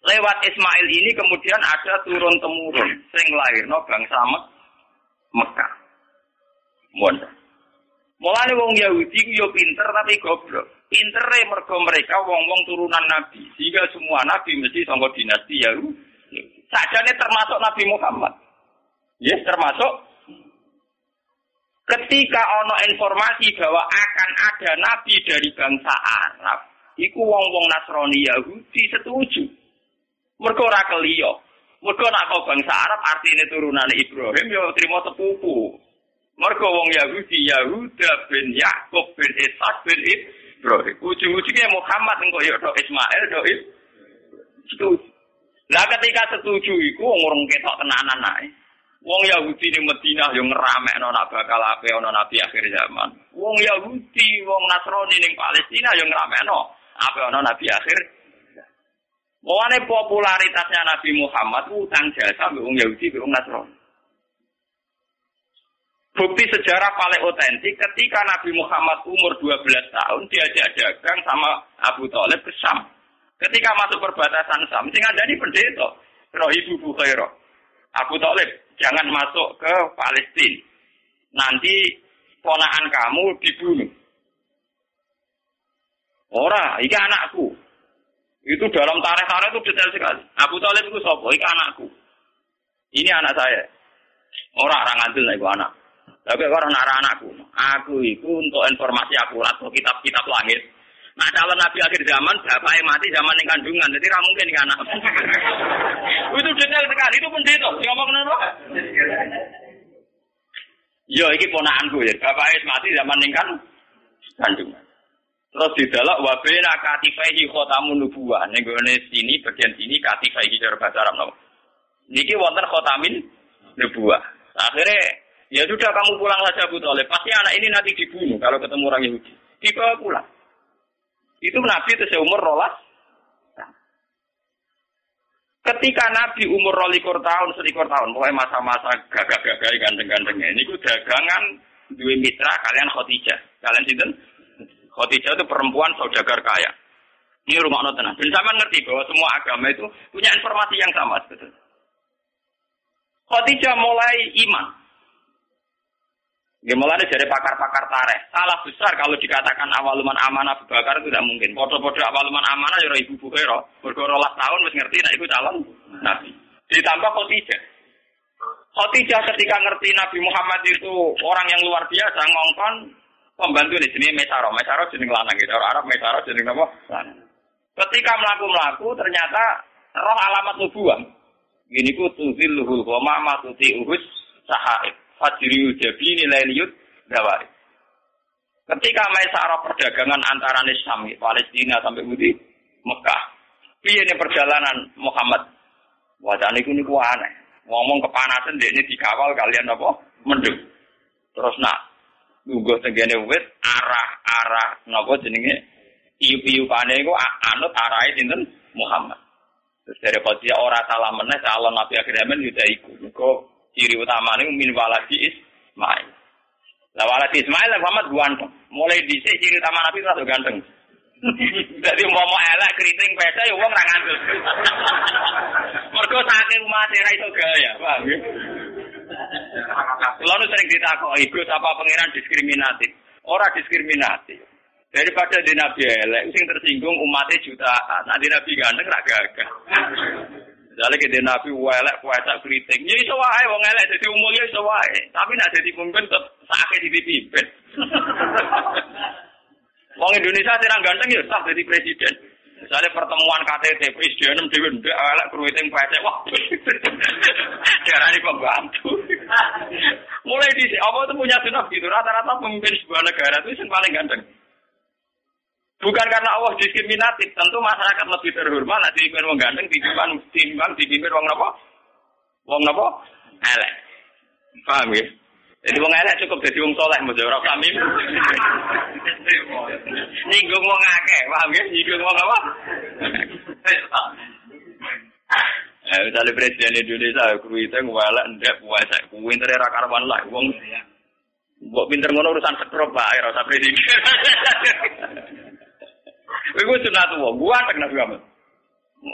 Lewat Ismail ini kemudian ada turun temurun sing lahir no bangsa Mek Mekah. Mohon. Mulane wong Yahudi yo pinter tapi goblok. Pintere mergo mereka wong-wong turunan Nabi. Sehingga semua Nabi mesti sangka dinasti Yahudi. Sajane termasuk Nabi Muhammad. Yes, termasuk ketika ono informasi bahwa akan ada nabi dari bangsa Arab, iku wong-wong Nasrani Yahudi setuju. Mereka ora keliyo. Mereka nak bangsa Arab artinya turunan Ibrahim ya terima sepupu. Mereka wong Yahudi Yahuda bin Yakub bin Ishak bin Ibrahim. Ujung-ujungnya Muhammad engkau ya Ismail do Setuju. Nah ketika setuju itu orang ketok tenanan naik. Wong Yahudi di Medina yang ngerame nak bakal apa ono nabi akhir zaman. Wong Yahudi, wong Nasrani di Palestina yang ngerame apa ono nabi akhir Mulane popularitasnya Nabi Muhammad utang jasa wong Yahudi wong Nasrani. Bukti sejarah paling otentik ketika Nabi Muhammad umur 12 tahun diajak dagang sama Abu Talib bersama. Ketika masuk perbatasan Sam, sing ada di pendeta, Ibu Bukhairah. Abu Talib, jangan masuk ke Palestina. Nanti ponaan kamu dibunuh. Ora, ini anakku. Itu dalam tarikh-tarikh itu detail sekali. Abu Talib itu sopo, ini anakku. Ini anak saya. Orang orang ngantil itu anak. Tapi orang anak anakku. Aku itu untuk informasi akurat kitab-kitab langit. Nah calon nabi akhir zaman, bapaknya mati zaman yang kandungan, jadi tidak mungkin ini anak. itu detail sekali, itu pendeta. Ngomong kenapa? Yo, ini ponaanku ya. Bapaknya mati zaman yang kan kandungan. Terus di dalam wabena katifaihi khotamun nubuah. Nih sini bagian sini katifaihi cara bahasa Arab no. Niki wonten khotamin nubuah. Akhirnya ya sudah kamu pulang saja Bu Thalib. Pasti anak ini nanti dibunuh kalau ketemu orang Yahudi. Dibawa pulang. Itu Nabi itu seumur rolas. Ketika Nabi umur rolikur tahun, selikur tahun, pokoknya masa-masa gagah-gagah gandeng-gandengnya. Ini dagangan dua mitra kalian Khadijah. Kalian itu Khadijah itu perempuan saudagar kaya. Ini rumah tenang. Dan sama ngerti bahwa semua agama itu punya informasi yang sama sebetulnya. Khadijah mulai iman. Gimana dari pakar-pakar tareh. Salah besar kalau dikatakan awaluman amanah Abu Bakar itu tidak mungkin. Podo-podo awaluman amanah ya ibu Bukhairah. Bergorolas tahun masih ngerti nah itu calon Nabi. Ditambah Khadijah. Khadijah ketika ngerti Nabi Muhammad itu orang yang luar biasa ngongkon pembantu di sini Mesaro. Mesaro jenis lanang gitu. Orang Arab Mesaro jenis apa? Ketika melaku-melaku ternyata roh alamat nubuah. Gini ku tuzil luhul koma matuti uhus sahaib. Fajri ujabi nilai liut dawari. Ketika Maisarah perdagangan antara Nisam, Palestina sampai Budi, Mekah. Piye ini perjalanan Muhammad? Wajah ini niku aneh. Ngomong kepanasan dia ini dikawal kalian apa? Mendung. Terus nak nunggu tenggene wit arah-arah napa jenenge iu-iupane iku anut arahe sinten Muhammad. Terus dari dia orang salah meneh calon Nabi akhir zaman juga iku. Ciri utamane min waladi Ismail. Lah waladi Ismail Muhammad ganteng. Mulai dhisik ciri utama Nabi itu ganteng. Jadi mau mau elek keriting pesa ya wong ra ngandel. Mergo saking umat ra iso gaya, paham ya? Sering ditakoki, Gus apa pangeran diskriminatif? Orang diskriminatif. Daripada di Nabi elek, sing tersinggung umatnya jutaan. Nah di Nabi ganteng rak gagah. Misalnya kita Nabi elek puasa keriting, ya iso wae wong elek jadi umumnya iso wae. Tapi nak jadi pemimpin tetap sakit dipimpin. Wong Indonesia sirang ganteng ya sah jadi presiden. Misalnya pertemuan KTT presiden dewi ndek elek keriting puasa wah. Darani pembantu. Mulai di apa itu punya sunah gitu. Rata-rata pemimpin sebuah negara itu yang paling ganteng. Bukan karena Allah diskriminatif, tentu masyarakat lebih terhormat nanti dipimpin wong ganteng ditimbang timbang dipimpin wong napa? Wong napa? Elek. Paham ya? Jadi wong elek cukup jadi wong soleh mau ora kami. Nyinggung wong akeh, paham ya? Nyinggung wong apa? Eh, misalnya presiden Indonesia, kuwi itu ngwalak ndak puasa, kuwi pinter ra karuan lah, wong Mbok pinter ngono urusan sekrop bae ora usah presiden. Iku sunat wong, gua tak Nabi Muhammad.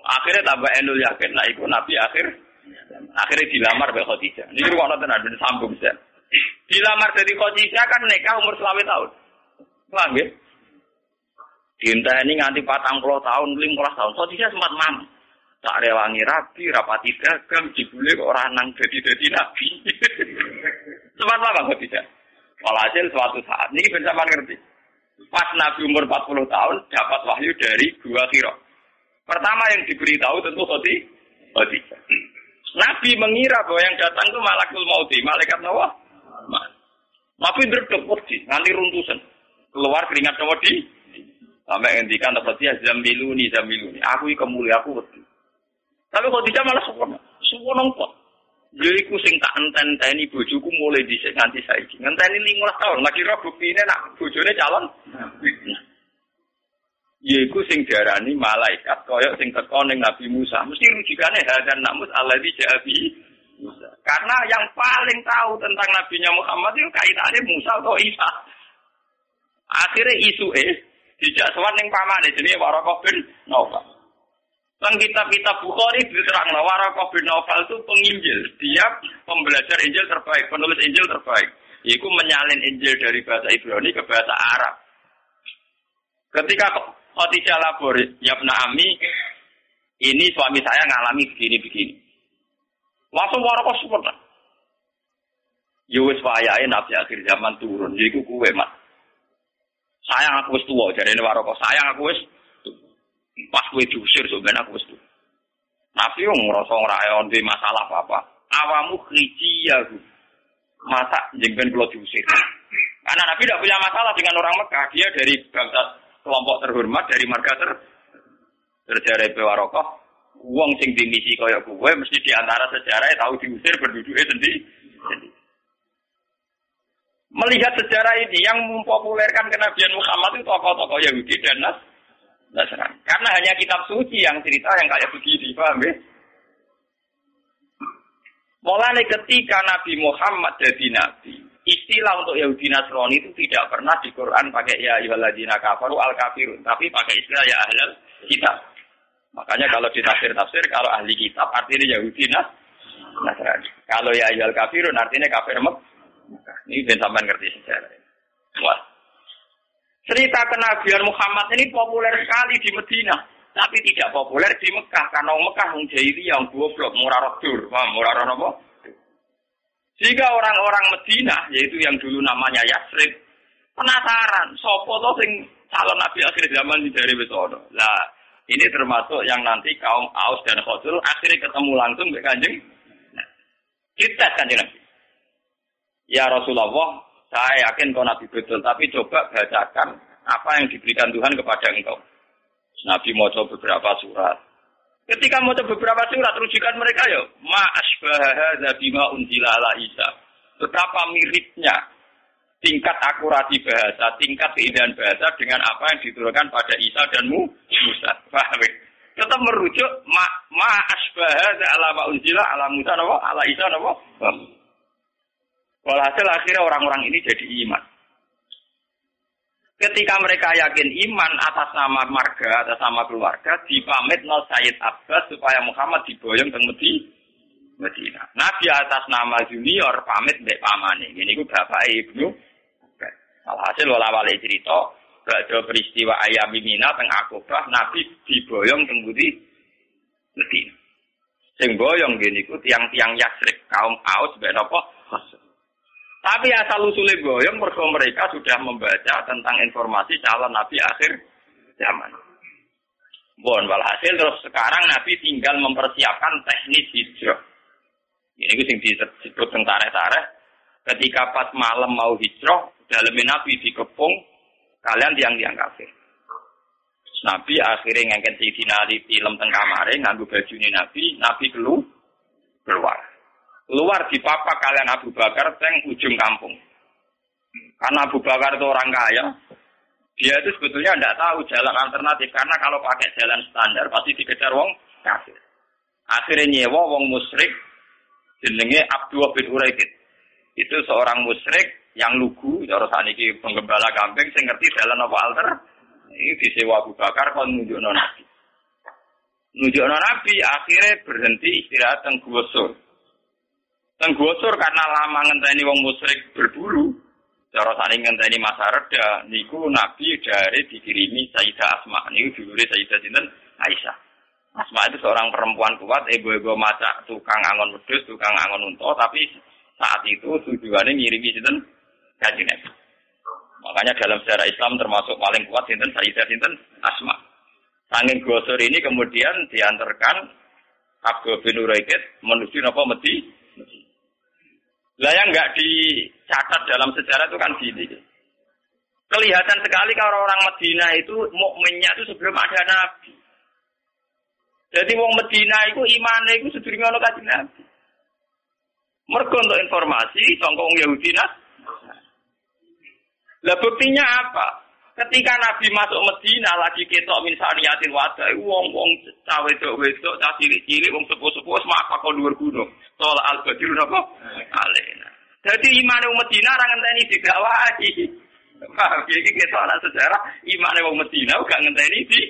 Akhirnya tambah enul yakin, nah iku Nabi akhir. Akhirnya dilamar oleh Khadijah. Ini rumah nonton ada sambung saya. Dilamar dari Khadijah kan nikah umur selama tahun. Paham ya? Dinta ini nganti patang puluh tahun, lima tahun. Khadijah sempat mam. Tak rewangi rapi, rapati dagang, kok orang nang jadi-jadi nabi. sempat apa Khadijah? Walhasil suatu saat, ini bisa ngerti. Pas Nabi umur 40 tahun dapat wahyu dari dua kiro. Pertama yang diberitahu tentu Khoti. Khoti. Nabi mengira bahwa yang datang itu malakul mauti, malaikat Nawa. Nabi berdek wedi, nanti runtusan. Keluar keringat Nawa di. Sampai ngendikan dapat dia zamiluni zamiluni. Aku iki kemulia aku. Tapi kok tidak malah sempurna. Sempurna Jadi sing tak enten-enteni bojoku mulai dhisik nganti saiki. Ngenteni 15 tahun, lagi roh buktine nak bojone calon. Yaiku sing diarani malaikat kaya sing teko ning Nabi Musa. Mesti rujukane hadan namus alladzi jabi Musa. Karena yang paling tahu tentang nabinya Muhammad itu kaitannya Musa atau Isa. Akhirnya isu eh dijak sowan ning pamane jenenge Waraqah bin Nawfal. Tentang kitab-kitab Bukhari diterang Warakah bin Nawfal itu penginjil. Dia pembelajar Injil terbaik, penulis Injil terbaik. Yaitu menyalin Injil dari bahasa Ibrani ke bahasa Arab. Ketika Khadijah lapor, ya Ami, ini suami saya ngalami begini-begini. Langsung Warakah support. Yowes wayahe nabi akhir zaman turun, jadi kue mat. Sayang aku wis tua, jadi ini Warakah. Sayang aku wis Pas gue diusir sebenarnya aku wis Nabi yang ngerasa ngerayon di masalah apa-apa. Awamu ya Masa jengben kalau diusir. Karena Nabi tidak punya masalah dengan orang Mekah. Dia dari bangsa kelompok terhormat, dari marga ter terjadi pewarokoh. Uang sing dimisi kaya gue mesti di antara sejarah tahu diusir berduduknya sendiri. Melihat sejarah ini yang mempopulerkan kenabian Muhammad itu tokoh-tokoh Yahudi dan Nas Nasrani. Karena hanya kitab suci yang cerita yang kayak begini, paham ya? Mulai ketika Nabi Muhammad jadi nabi, istilah untuk Yahudi Nasrani itu tidak pernah di Quran pakai ya ayyuhalladzina kafaru al kafirun, tapi pakai istilah ya ahlul kitab. Makanya kalau di tafsir-tafsir kalau ahli kitab artinya Yahudi Nasrani. Kalau ya ayyuhal kafirun artinya kafir Mekah. Ini ben sampean ngerti sejarah. Wah. Cerita kenabian Muhammad ini populer sekali di Medina, tapi tidak populer di Mekah karena Mekah wong yang goblok, murah rodur, murah roh apa? Jika orang-orang Medina, yaitu yang dulu namanya Yasrib, penasaran, sopo to sing calon nabi akhir zaman dari Besono. Lah, ini termasuk yang nanti kaum Aus dan Khosul akhirnya ketemu langsung dengan kanjeng. Nah, kita kanjeng Nabi. Ya Rasulullah, Saya yakin kau Nabi betul, tapi coba bacakan apa yang diberikan Tuhan kepada engkau. Nabi mau coba beberapa surat. Ketika mau coba beberapa surat, rujukan mereka ya, ma asbaha bima unzila ala Isa. Betapa miripnya tingkat akurasi bahasa, tingkat keindahan bahasa dengan apa yang diturunkan pada Isa dan Musa. Paham ya? Tetap merujuk ma, ma asbaha ala ma unzila ala Musa nawa, ala Isa. Walhasil akhirnya orang-orang ini jadi iman. Ketika mereka yakin iman atas nama marga, atas nama keluarga, dipamit no Sayyid Abbas supaya Muhammad diboyong ke Medina. Nabi atas nama junior pamit mbek pamane. Ini ku bapak ibnu. Alhasil wala wale cerita, ada peristiwa ayam Mina teng Akobah, Nabi diboyong teng Medina. Sing boyong gini ku tiang-tiang Yasrib, kaum Aus mbek napa? Tapi asal usulnya goyong mereka mereka sudah membaca tentang informasi calon Nabi akhir zaman. Bon, walhasil terus sekarang Nabi tinggal mempersiapkan teknis hijrah. Ini gue disebut tentara tare Ketika pas malam mau hijrah, dalam Nabi dikepung, kalian tiang-tiang kafir. Nabi akhirnya ngangkat Sayyidina Ali film tengah kamare nganggu baju Nabi, Nabi keluar keluar di papa kalian Abu Bakar teng ujung kampung. Karena Abu Bakar itu orang kaya, dia itu sebetulnya tidak tahu jalan alternatif karena kalau pakai jalan standar pasti dikejar wong kafir. Akhirnya nyewa wong musyrik jenenge Abdullah bin Uraidid. Itu seorang musyrik yang lugu, cara saniki penggembala kambing sing ngerti jalan apa alter. Ini disewa Abu Bakar kon nunjukno Nabi. Nunjukno Nabi akhirnya berhenti istirahat teng Gua Tenggosor karena lama ngenteni wong musyrik berburu. Cara saling ngenteni masa reda, niku Nabi dari dikirimi Sayyidah Asma. Niku dulure Sayyidah Sinten Aisyah. Asma itu seorang perempuan kuat, ego-ego maca tukang angon wedhus, tukang angon unta, tapi saat itu tujuannya ngirimi Sinten Kaji Nabi. Makanya dalam sejarah Islam termasuk paling kuat Sinten Sayyidah Sinten Asma. Sangin gosor ini kemudian diantarkan Abdul bin Uraikid menuju Napa Medi lah yang nggak dicatat dalam sejarah itu kan gini. Kelihatan sekali kalau orang Medina itu mukminnya itu sebelum ada Nabi. Jadi wong Medina itu imannya itu sedurunge ono kanjeng Nabi. Mergo untuk informasi tongkong Yahudi nah. Lah buktinya apa? Ketika Nabi masuk Medina lagi ketok min sariyatil wada, wong-wong cawe wedok wedok, cah cilik-cilik, wong sepuh-sepuh semapa kok dhuwur gunung. Soal al-Badr napa? Alena. Jadi iman wong Medina ora ngenteni digawai. Paham iki kita ana sejarah iman Medina gak ngenteni di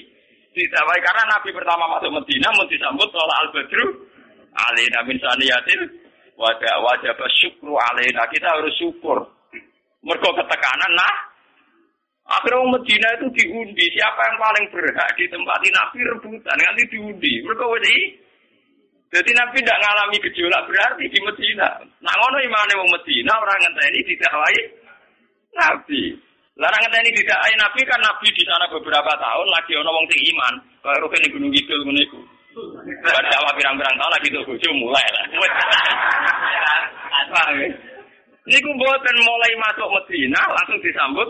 ditawai karena Nabi pertama masuk Medina mau disambut soal al-Badr alena min sariyatil wada wajib syukru alena. Kita harus syukur. Mergo ketekanan nah Akhirnya orang Medina itu diundi. Siapa yang paling berhak ditempati Nabi rebutan. Nanti diundi. Mereka wedi. Jadi Nabi tidak mengalami gejolak berarti di Medina. Nah ngono imane wong Medina orang ngenteni didakwai Nabi. Larang ngenteni didakwai Nabi kan Nabi di sana beberapa tahun lagi ono wong sing iman. Kayak rukun Gunung Kidul ngono iku. Pada pirang-pirang tahun lagi tuh bojo mulai lah. Ini kumpulan mulai masuk Medina langsung disambut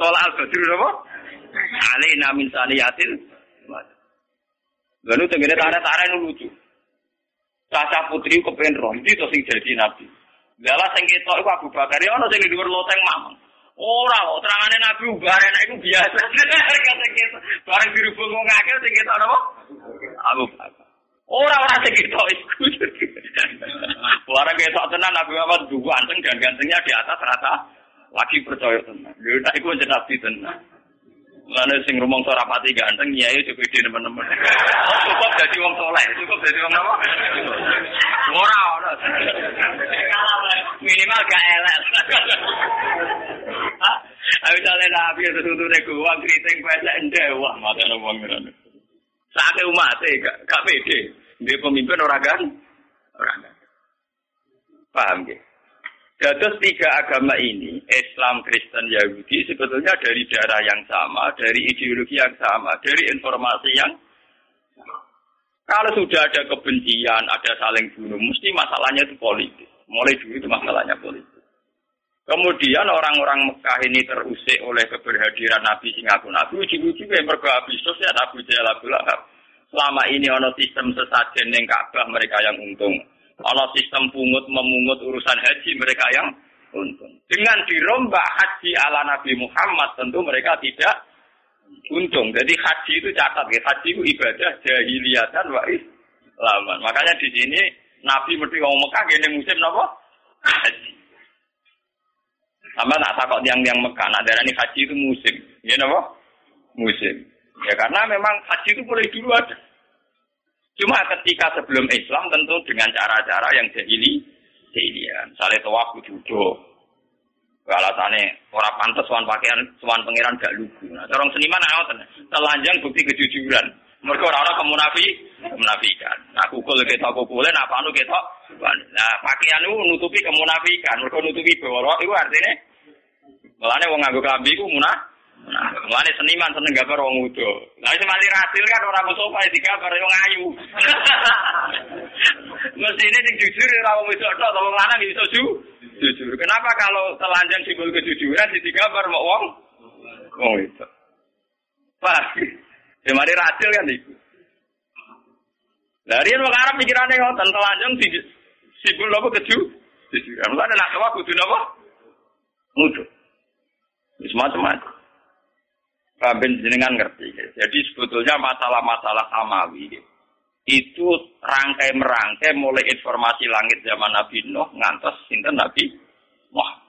Soal al-badru apa? Alaina min saniyatil. Lalu tenggene ini lucu. Caca putri kepengen roh, itu sing jadi nabi. Lala sing ketok iku Abu Bakar, ya ono sing dhuwur loteng mamang. Ora kok terangane Nabi ubare nek iku biasa. Kata kita, bareng dirubung wong akeh sing ketok napa? Abu Bakar. Ora ora sing ketok iku. Bareng ketok tenan Nabi Muhammad dua anteng dan gantengnya di atas rata lagi percaya tenang. Lha iku jeneng nabi tenang. Lalu sing rumong suara pati ganteng ya itu pede teman-teman. Cukup jadi wong soleh, cukup jadi wong apa? Ora ora. Minimal gak elek. Ayo misalnya nabi itu tutup gua kritik pesek ende wah mata wong ngono. Sakit umat gak gak pede. Dia pemimpin orang kan? Orang kan. Paham gitu? Dados tiga agama ini, Islam, Kristen, Yahudi, sebetulnya dari darah yang sama, dari ideologi yang sama, dari informasi yang. Kalau sudah ada kebencian, ada saling bunuh, mesti masalahnya itu politik. Mulai dulu itu masalahnya politik. Kemudian orang-orang Mekah ini terusik oleh keberhadiran Nabi sing aku Nabi uji-uji yang Abu Sufyan Abu Jahal Abu Lahab. Selama ini ono sistem sesajen yang Ka'bah mereka yang untung. Ono sistem pungut memungut urusan haji mereka yang untung. Dengan dirombak haji ala Nabi Muhammad tentu mereka tidak untung. Jadi haji itu catat ya. Haji itu ibadah jahiliyah dan wa islaman. Makanya di sini Nabi mesti ngomong Mekah ini musim apa? Haji. Sama tak takut yang-yang Mekah, nah darah ini haji itu musim. Ya apa? Musim. Ya karena memang haji itu boleh dulu ada. Cuma ketika sebelum Islam tentu dengan cara-cara yang jahili, jahiliyah. Misalnya tawaf duduk. Alasannya orang pantas suan pakaian suan pangeran gak lugu. Nah, orang seniman ngoten, telanjang bukti kejujuran. Mereka orang-orang kemunafi, kemunafikan. Nah, kukul kita kukulin, apa anu kita. Nah, pakaian itu nutupi kemunafikan. Mereka nutupi bawah itu artinya Mulane wong nganggo klambi ku munah. Nah, seniman seneng gambar wong udo. Lah sing mati rasil kan ora musofa digambar wong ayu. Mestine sing jujur ora wong wedok tok, wong lanang iso ju. Jujur. Kenapa kalau telanjang simbol kejujuran digambar mau wong wong itu? Pak, ya mari rasil kan iku. Dari yang Arab pikirannya ngoten telanjang simbol apa keju? Jujuran. Mulane nak tawa kudu napa? Mudah. Semacam-macam. Kabin jenengan ngerti. Jadi sebetulnya masalah-masalah samawi itu rangkai merangkai mulai informasi langit zaman Nabi Nuh ngantos sinten Nabi Muhammad.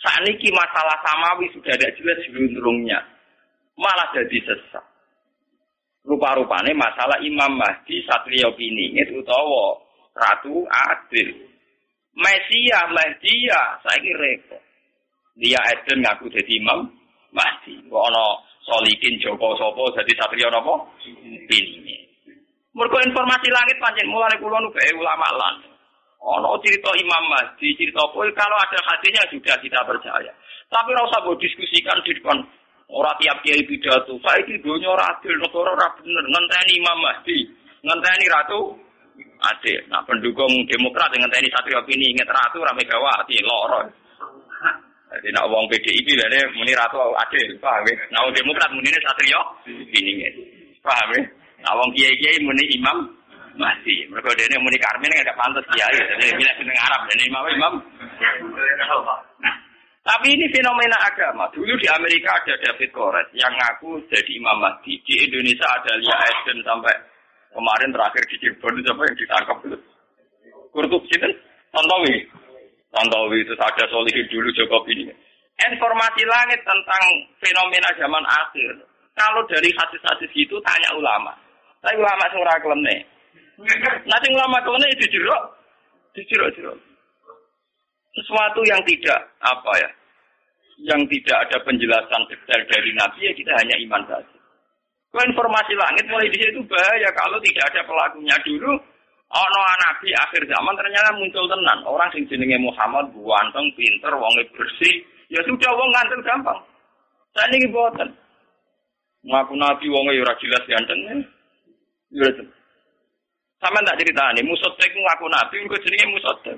Saat ini masalah samawi sudah ada jelas sebelumnya. Malah jadi sesat. Rupa-rupanya masalah Imam Mahdi Satrio ini itu tahu Ratu Adil. Mesia, Mahdia, saya kira. Dia Eden ngaku jadi imam Mahdi. Kok ono solikin Joko Sopo jadi satria apa? Ini. Mergo informasi langit pancen mulai kula nu ulama lan. Ono cerita Imam Mahdi, cerita apa kalau ada hadisnya sudah kita percaya. Tapi ora usah diskusikan di depan ora tiap kiai pidato. Saiki donya ora adil, negara ora bener. Ngenteni Imam Mahdi, ngenteni ratu adil. Nah, pendukung Demokrat dengan TNI Satrio ini ingat ratu ora Megawati, loro. Jadi nak wong PDIP lene muni ratu adil, paham ya? Nak wong Demokrat muni satrio ini Paham ya? Nak wong kiai-kiai muni imam masih. Mereka dene muni Karmen nggak pantas kiai. Jadi milih seneng Arab dan imam imam. Tapi ini fenomena agama. Dulu di Amerika ada David Koret yang ngaku jadi Imam Mahdi. Di Indonesia ada Lia Eden sampai kemarin terakhir di Cirebon itu apa yang ditangkap itu. Kurtup Sinten, Tontowi. Tantowi itu ada solihin dulu Jokowi ini. Informasi langit tentang fenomena zaman akhir. Kalau dari hadis-hadis itu tanya ulama. Saya ulama surah kelemne. Nanti ulama kelemne itu jeruk, dijeruk jeruk. Sesuatu yang tidak apa ya, yang tidak ada penjelasan detail dari Nabi ya kita hanya iman saja. Kalau informasi langit mulai di situ bahaya kalau tidak ada pelakunya dulu Ono nabi akhir zaman ternyata muncul tenan. Orang sing jenenge Muhammad ganteng, pinter, wonge bersih. Ya sudah wong ganteng gampang. Saya ini boten. Ngaku nabi wonge ora jelas ganteng. Ya Sama tak cerita nih, musotek ngaku nabi, gue jenenge musotek.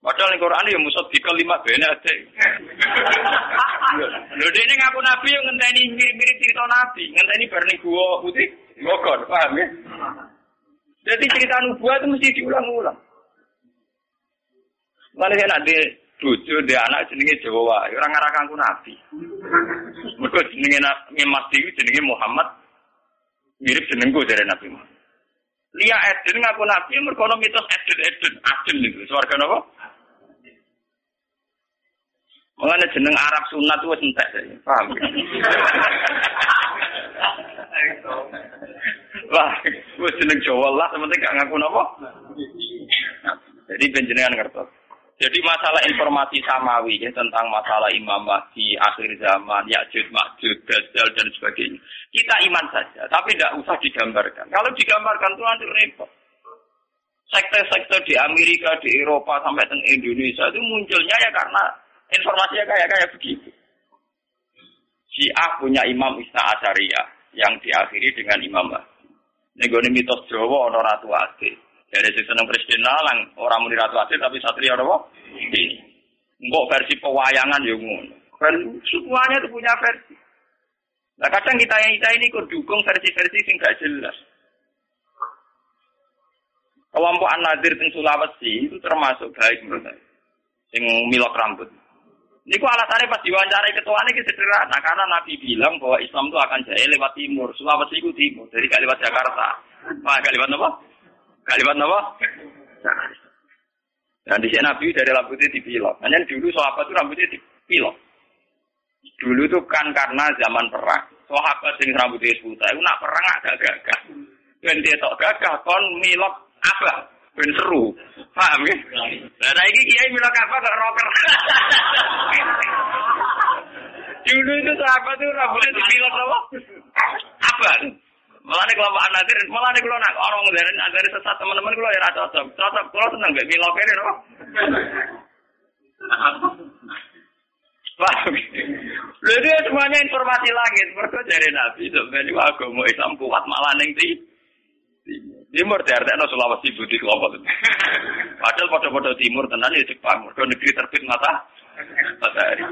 Padahal ning Quran ya musot di kelima bene ade. Lho dene ngaku nabi yang ngenteni mirip-mirip cerita nabi, ngenteni bar ning gua putih, Bogor, paham ya? Jadi cerita nubuah itu mesti diulang-ulang. Mana saya nanti bojo dia anak jenenge Jawa, orang ngarah kangku nabi. Mereka jenenge Mas Dewi jenenge Muhammad mirip jenengku dari Nabi Muhammad. Lia Eden ngaku nabi mereka mitos Eden Eden Eden itu suarga apa? Mengenai jeneng Arab sunat itu entek paham? Wah, gue jeneng Jawa lah, sementing gak ngaku nopo. Jadi penjenengan ngertos. Jadi masalah informasi samawi ya, tentang masalah Imam Mahdi, akhir zaman, Ya'jud, Ma'jud, Dajjal, dan sebagainya. Kita iman saja, tapi tidak usah digambarkan. Kalau digambarkan itu nanti repot. Sekte-sekte di Amerika, di Eropa, sampai ke Indonesia itu munculnya ya karena informasinya kayak kayak begitu. Syiah punya Imam Isna Asyariah yang diakhiri dengan Imam Mahdi. Nego mitos Jawa ana ratu ade. Dari sing seneng lang orang muni ratu ade tapi satria apa? Ini. Mbok versi pewayangan ya ngono. Kan semuanya itu punya versi. Nah kadang kita yang kita ini kok dukung versi-versi sing gak jelas. Kelompok An-Nadir di Sulawesi itu termasuk baik menurut saya. Sing milok rambut. Ini kok alasannya pas diwawancarai ketua ini sederhana karena Nabi bilang bahwa Islam itu akan jaya lewat timur, Sulawesi itu timur, jadi gak lewat Jakarta. Wah, gak lewat apa? Gak lewat apa? Dan di sini Nabi dari rambutnya dipilok. Hanya dulu sahabat itu rambutnya dipilok. Dulu itu kan karena zaman perang. Sahabat sing rambutnya sebuta itu nak perang agak gagah. Dan dia tak gagah kon milok apa? Ben seru. Paham ya? Nah ini kiai milok apa gak rocker. Dulu itu sahabat itu rambutnya dipilok apa? Apa? Malah nih kalau anadir, malah nih kalau nak orang dari dari sesat teman-teman kalau ya cocok, cocok kalau seneng gak milok ini loh. Paham? Jadi semuanya informasi langit. Mereka dari Nabi sebenarnya agama Islam kuat malah neng ti. Timur dari artinya Sulawesi Budi kelompok. Padahal pada-pada timur tenan ya Jepang. Mereka negeri terbit mata matahari.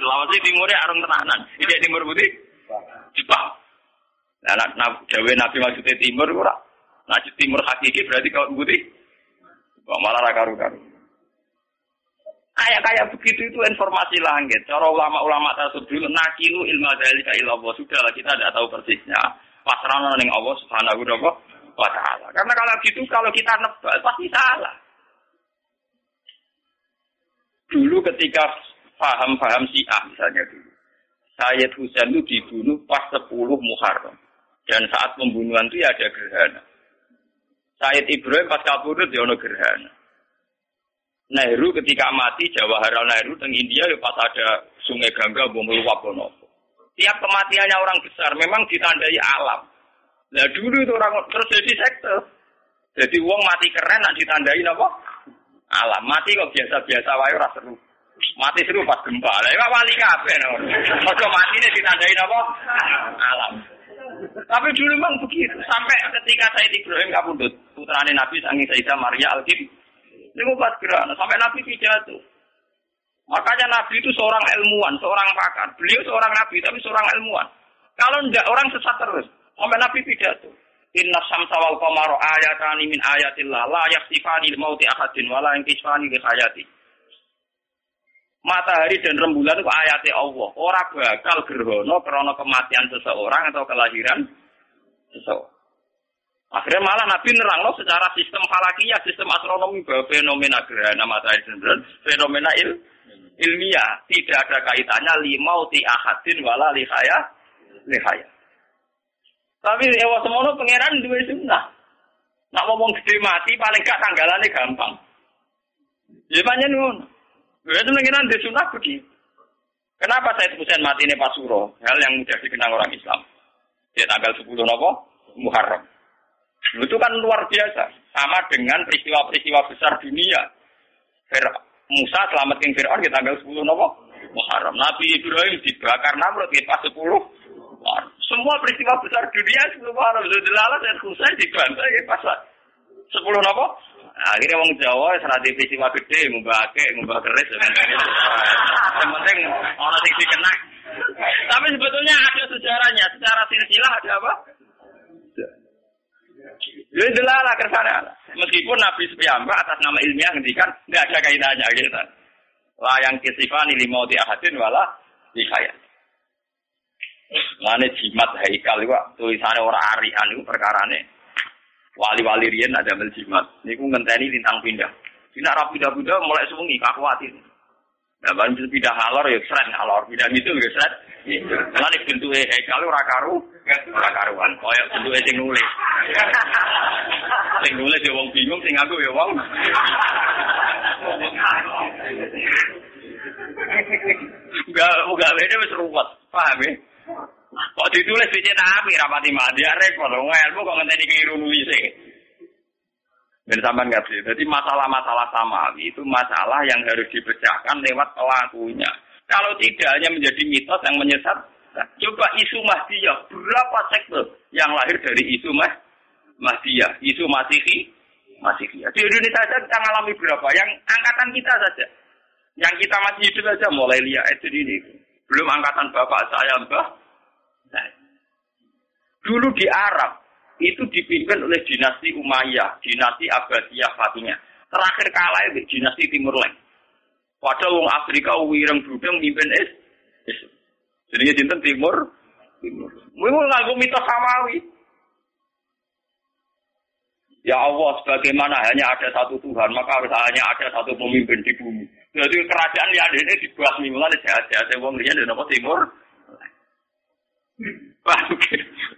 Sulawesi timurnya arung tenanan. Ini timur Budi Jepang. Nah, nah, Jawa Nabi maksudnya timur ora. Nah, timur hakiki berarti kau Budi. Malah rakaru-karu. Kayak kayak begitu itu informasi langit. Cara ulama-ulama tersebut nakilu ilmu dari ilallah sudah lah kita tidak tahu persisnya. Pasrah ning Allah Subhanahu wa taala. Karena kalau gitu kalau kita nebak pasti salah. Dulu ketika paham-paham Syiah misalnya dulu. Sayyid Husain itu dibunuh pas 10 Muharram. Dan saat pembunuhan itu ya ada gerhana. Sayyid Ibrahim pas kabur dia ada gerhana. Nehru ketika mati Jawaharlal Nehru teng India ya pas ada Sungai Gangga bom meluap Tiap kematiannya orang besar memang ditandai alam. Nah dulu itu orang terus jadi sekte. Jadi uang mati keren nak ditandai apa? Alam. Mati kok biasa-biasa wae ora seru. Mati seru pas gempa. Lah ya wali kabeh no. Mati ini ditandai apa? Alam. Tapi dulu memang begitu. Sampai ketika saya Ibrahim kabundut, putrane Nabi sangi Sayyidah Maria Al-Kim ini pas gerak. Sampai Nabi pidato. Makanya Nabi itu seorang ilmuwan, seorang pakar. Beliau seorang Nabi, tapi seorang ilmuwan. Kalau tidak orang sesat terus. Sampai Nabi pidato. Inna samsa wal qamara ayatani min ayatillah la yakhsifani mauti ahadin wala yankisfani li hayati. Matahari dan rembulan itu ayatnya Allah. Orang bakal gerhono karena kematian seseorang atau kelahiran seseorang. Akhirnya malah Nabi nerang loh secara sistem falakiyah, sistem astronomi bahwa fenomena gerhana matahari dan fenomena il, ilmiah tidak ada kaitannya limau ti ahadin wala lihaya lihaya. Tapi ya semono pangeran dua sunnah. Nak ngomong gede mati paling gak tanggalannya gampang. Ya banyak nun. Ya pangeran di sunnah begitu. Kenapa saya Husain mati ini Pasuro? Hal yang mudah dikenal orang Islam. Dia tanggal 10 Nopo Muharram. Itu kan luar biasa. Sama dengan peristiwa-peristiwa besar dunia. Musa selamatkan Fir'aun di tanggal 10 Nopo Muharram. Nabi Ibrahim dibakar Namrud di pas 10 Semua peristiwa besar dunia 10 Muharram. Zulala dan Husain dibantai di pas 10 Nopo. Akhirnya wong Jawa serati peristiwa gede, ngubah ake, ngubah keris. Yang penting orang sing dikenak. Tapi sebetulnya ada sejarahnya. Secara silsilah ada apa? Ya delala kersane Meskipun Nabi Sufyan atas nama ilmiah ngendikan tidak ada kaitannya gitu. Layang kisifani limau di ahadin wala di khayat. Lane jimat haikal itu tulisannya orang arian itu perkarane. Wali-wali rian ada mel jimat. Niku ngenteni lintang pindah. Tidak rapi pindah mulai sungi kakuatin. Nah, baru pindah halor ya seret halor, pindah itu ya seret. Lan bentuke hekal ora karu, ora karuan. Kaya bentuke sing nulis. Sing nulis ya wong bingung, sing aku ya wong. Enggak, enggak beda wis ruwet. Paham ya? Kok ditulis dicetak api rapati mati ya repot. Wong ilmu kok ngenteni keliru nulis dan sampai ngerti. Jadi masalah-masalah sama itu masalah yang harus dipecahkan lewat pelakunya. Kalau tidak hanya menjadi mitos yang menyesat, nah, coba isu Mahdiyah, berapa sektor yang lahir dari isu Mah Mahdiyah, isu Masihi, Masihi. Di Indonesia saja kita mengalami berapa? Yang angkatan kita saja. Yang kita masih hidup saja mulai lihat itu ini. Belum angkatan bapak saya, mbah. Nah, dulu di Arab itu dipimpin oleh dinasti Umayyah, dinasti Abbasiyah Fatimiyah. Terakhir kalah itu dinasti Timur Leng. Padahal wong Afrika wireng budeng mimpin es. Jadi dinten Timur Timur. Mungkin nganggo mitos samawi. Ya Allah, sebagaimana hanya ada satu Tuhan, maka harus hanya ada satu pemimpin di bumi. Jadi kerajaan yang ada ini dibuat mingguan, jahat-jahat, wong liya di timur.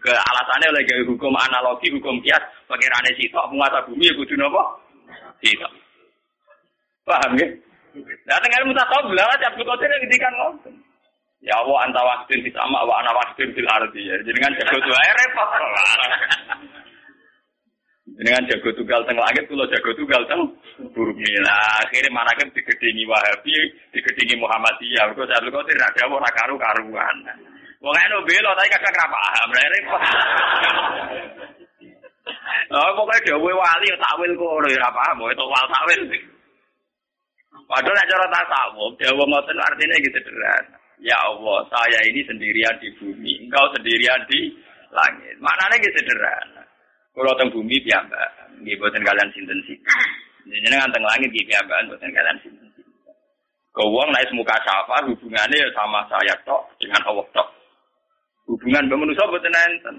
Ke alasannya lagi hukum analogi, hukum kias, pakai rane sitok, penguasa bumi ya kudu nopo? Sitok. Paham ya? Nah, tengah mutasawuf bilang aja Abdul Qadir yang ngedikan ngomong. Ya Allah anta wahdin di sama wa ana wahdin fil ardi ya. Kan jago ae repot. Dengan jago tunggal teng langit kula jago tunggal teng bumi. Akhirnya mana kan digedingi Wahabi, digedingi Muhammadiyah. Kok Abdul Qadir ra dawo ora karu-karuan. Wong eno belo tapi kakak ora paham. Repot. Oh, pokoknya dawe wali takwil kok ora paham, itu wal takwil. Padahal nek cara tasawuf, dawa ngoten artinya gitu sederhana. Ya Allah, saya ini sendirian di bumi, engkau sendirian di langit. Maknanya gitu sederhana. Kalau teng bumi piyambak, nggih boten kalian sinten-sinten. Jenengan teng langit nggih piyambak boten kalian sinten-sinten. Kau naik muka syafa hubungannya ya sama saya tok dengan Allah tok. Hubungan manusia boten enten.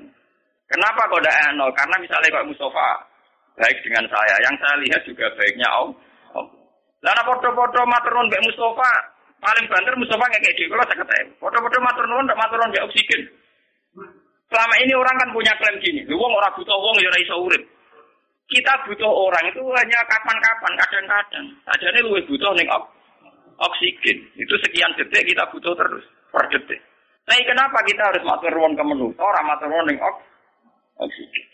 Kenapa kok tidak nol? Karena misalnya kok Mustafa baik dengan saya, yang saya lihat juga baiknya Allah. Lalu foto-foto matron Mbak Mustafa, paling banter Mustafa nggak kayak. Kalau saya kata, foto-foto matron Mbak matron Mbak oksigen. Selama ini orang kan punya klaim gini, uang orang butuh uang ya iso urip. Kita butuh orang itu hanya kapan-kapan, kadang-kadang. Aja ini lebih butuh nih oksigen. Itu sekian detik kita butuh terus per detik. Tapi kenapa kita harus matur ruang ke menu? Orang matur ruang ning oksigen.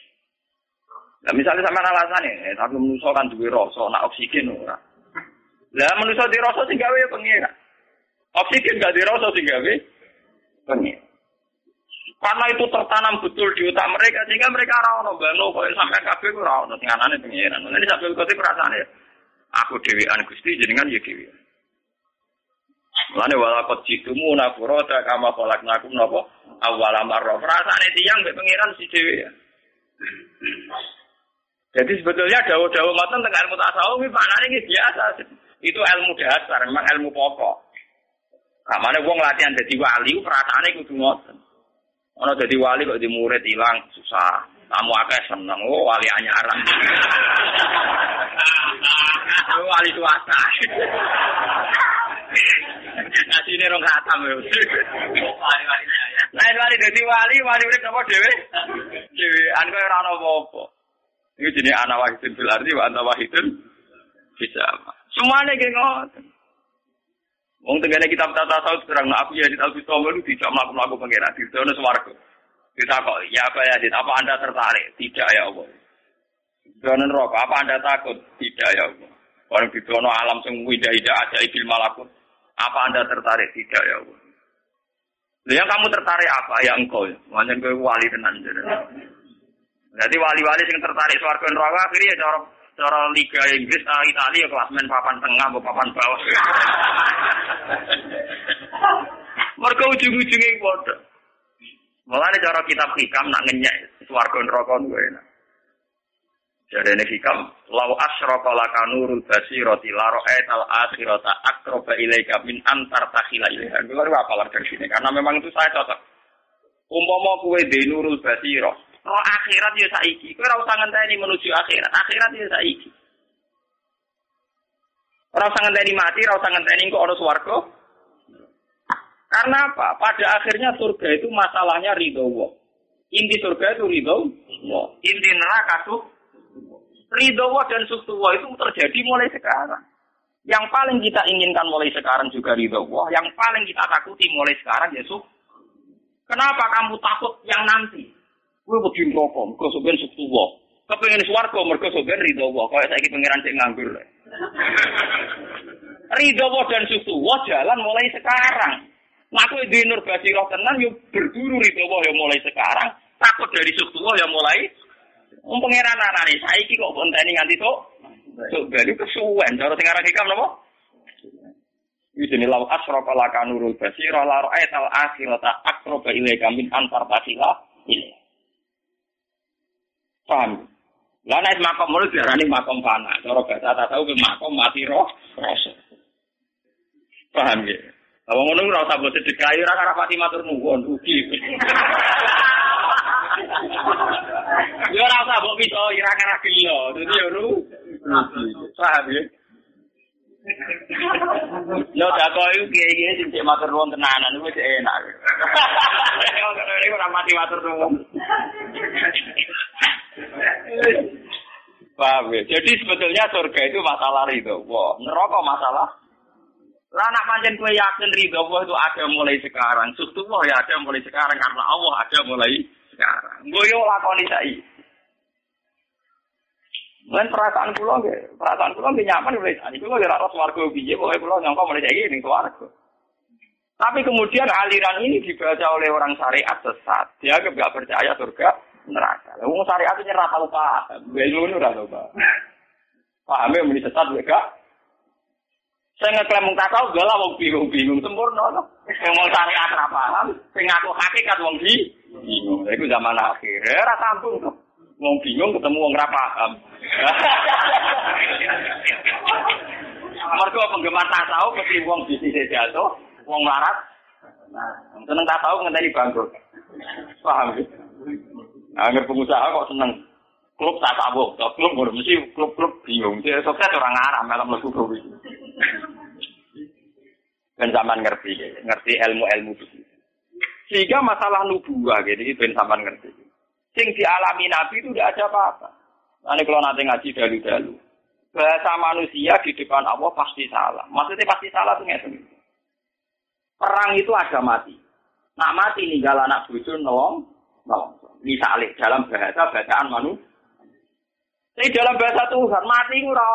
Nah, misalnya sama alasan ini, tapi menuso kan duwe rasa, nak oksigen orang. Lah manusia dirasa sing gawe pengira. Oksigen gak dirasa sing gawe pengira. Karena itu tertanam betul di otak mereka sehingga mereka ora ono bano koyo sampai kabeh ora ono sing anane pengiran. Nanti sampai kote perasaan ya. Aku dewean Gusti jenengan ya dhewe. Mulane wala qad jitumu nafurata kama khalaqnakum napa awwala marra. Perasaan tiyang mbek pengiran si dhewe. Jadi sebetulnya dawa-dawa ngoten tengah ilmu tasawuf maknane iki biasa. Itu ilmu dasar, memang ilmu pokok. Kamane wong latihan jadi wali, perasaannya kudu ngoten. Ono jadi wali kok di murid hilang susah. Kamu akeh seneng, oh wali anyaran. wali swasta. Nasi ini rong khatam ya. Lain wali jadi wali, wali urip apa dhewe? Dhewe an kowe ora ono apa-apa. Ini jenis anak wahidun fil ardi wa anta wahidun bisa. Semuanya kayak ngoten. Wong tengene kitab tata saud terang aku ya di Albi Tomo itu tidak melakukan melakukan pengiran di sana suwargo. Kita kok ya apa ya apa anda tertarik? Tidak ya Allah. Zona neraka apa anda takut? Tidak ya Allah. Orang di alam sing ida aja ibil malakut. Apa anda tertarik? Tidak ya Allah. Yang kamu tertarik apa? Ya engkau. Makanya gue wali tenan. Jadi wali-wali yang tertarik suarga neraka akhirnya cara cara Liga Inggris uh, Italia klasmen papan tengah atau papan bawah. Mereka ujung-ujungnya bodoh. Malah cara kitab hikam nak ngenyek suarga neraka gue enak. Jadi ini hikam, lau asroka laka nurul basiroti laro etal akhirota akroba ilaika min antar takhila ilaika. Gue apa lah dari sini, karena memang itu saya cocok. Umpama kue di nurul basiro, Oh akhirat ya saiki. Kowe ora usah ngenteni menuju akhirat. Akhirat ya saiki. Ora usah ngenteni mati, ora usah ngenteni kok ana swarga. Karena apa? Pada akhirnya surga itu masalahnya ridho Allah. Inti surga itu ridho Allah. Inti neraka tuh ridho Allah dan Allah itu terjadi mulai sekarang. Yang paling kita inginkan mulai sekarang juga ridho Allah. Yang paling kita takuti mulai sekarang ya Kenapa kamu takut yang nanti? Kowe wedi neraka, mergo sampeyan suku wa. Kepengin swarga mergo sampeyan ridho wa. Kaya saiki pangeran cek nganggur. ridho wa dan suku jalan mulai sekarang. Nah, kowe di nur basirah tenan yo berburu ridho wa yo mulai sekarang. Takut dari suku wa yo mulai Wong pangeran anane saiki kok konteni nganti tok. Sok bali kesuwen cara sing aran hikam napa? Yudhini lau asroka laka nurul basira la ra'ayat al akhirata akroba ilaika min antar tasila ini. Paham? Lah nek makom mulut diarani makom fana. Cara bahasa tak tahu ke makom mati roh rasa. Paham ya? Kalau ngono ora usah mbok sedekah ora ora pati matur nuwun ugi. Yo ora usah mbok piso ira kara gelo. Dadi yo nu. Paham ya? Yo tak kok iki kiye-kiye sing cek matur nuwun tenanan wis enak. Ora mati matur nuwun. Paham ya? Jadi sebetulnya surga itu masalah ridho. Wah, neraka masalah. Lah nak pancen kowe yakin ridho Allah itu ada mulai sekarang. Sustu Allah ya ada mulai sekarang karena Allah ada mulai sekarang. Gue yo lakoni saiki. Lan perasaan nggih, perasaan kula nggih nyaman mulai saiki. Kula ora ora swarga piye, pokoke kula nyangka mulai saiki ning swarga. Tapi kemudian aliran ini dibaca oleh orang syariat sesat. Dia nggak percaya surga neraka. Wong syariat itu ora tau paham. Ilmu ini ora tau paham. Ya sesat enggak? Saya ngeklaim mung tak tau galah wong bingung-bingung sempurna to. Sing syariat ora paham, sing ngaku hakikat wong di bingung. Iku zaman akhir. Ora sambung to. Wong bingung ketemu wong ora paham. Mergo penggemar tasawuf mesti wong bisnis jatuh, wong larat. Nah, seneng tasawuf ngenteni bangkrut. Paham ya? Angger pengusaha kok seneng klub tak tabuk, klub mesti klub-klub bingung. Dia sukses orang Arab malam kuwi. Ben ngerti, ngerti ilmu-ilmu itu. Sehingga masalah nubuah gitu, ben zaman ngerti. Sing dialami Nabi itu tidak ada apa-apa. Nanti kalau nanti ngaji dalu-dalu. Bahasa manusia di depan Allah pasti salah. Maksudnya pasti salah ngerti. Perang itu ada mati. Nak mati ninggal anak bucu nolong, nolong. Misalnya dalam bahasa bacaan manusia. Tapi dalam bahasa Tuhan mati ora.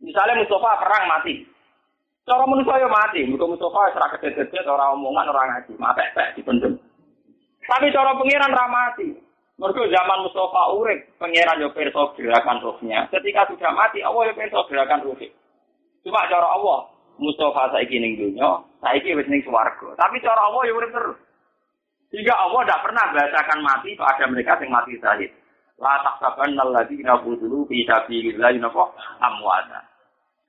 Misalnya Mustafa perang mati. Cara manusia ya mati. Muka Mustafa serah kedet-kedet orang omongan orang ngaji. Mapek-pek dipendem. Tapi cara pengiran ra mati. Mergo zaman Mustafa urip, pengiran yo perso gerakan rohnya. Ketika sudah mati, Allah yo perso gerakan rohnya. Cuma cara Allah, Mustafa saiki ning dunya, saiki wis ning swarga. Tapi cara Allah yo urip terus. Sehingga Allah tidak pernah bahasakan mati pada mereka yang mati syahid. La tahsabanna alladziina qutilu fi sabilillahi napa amwata.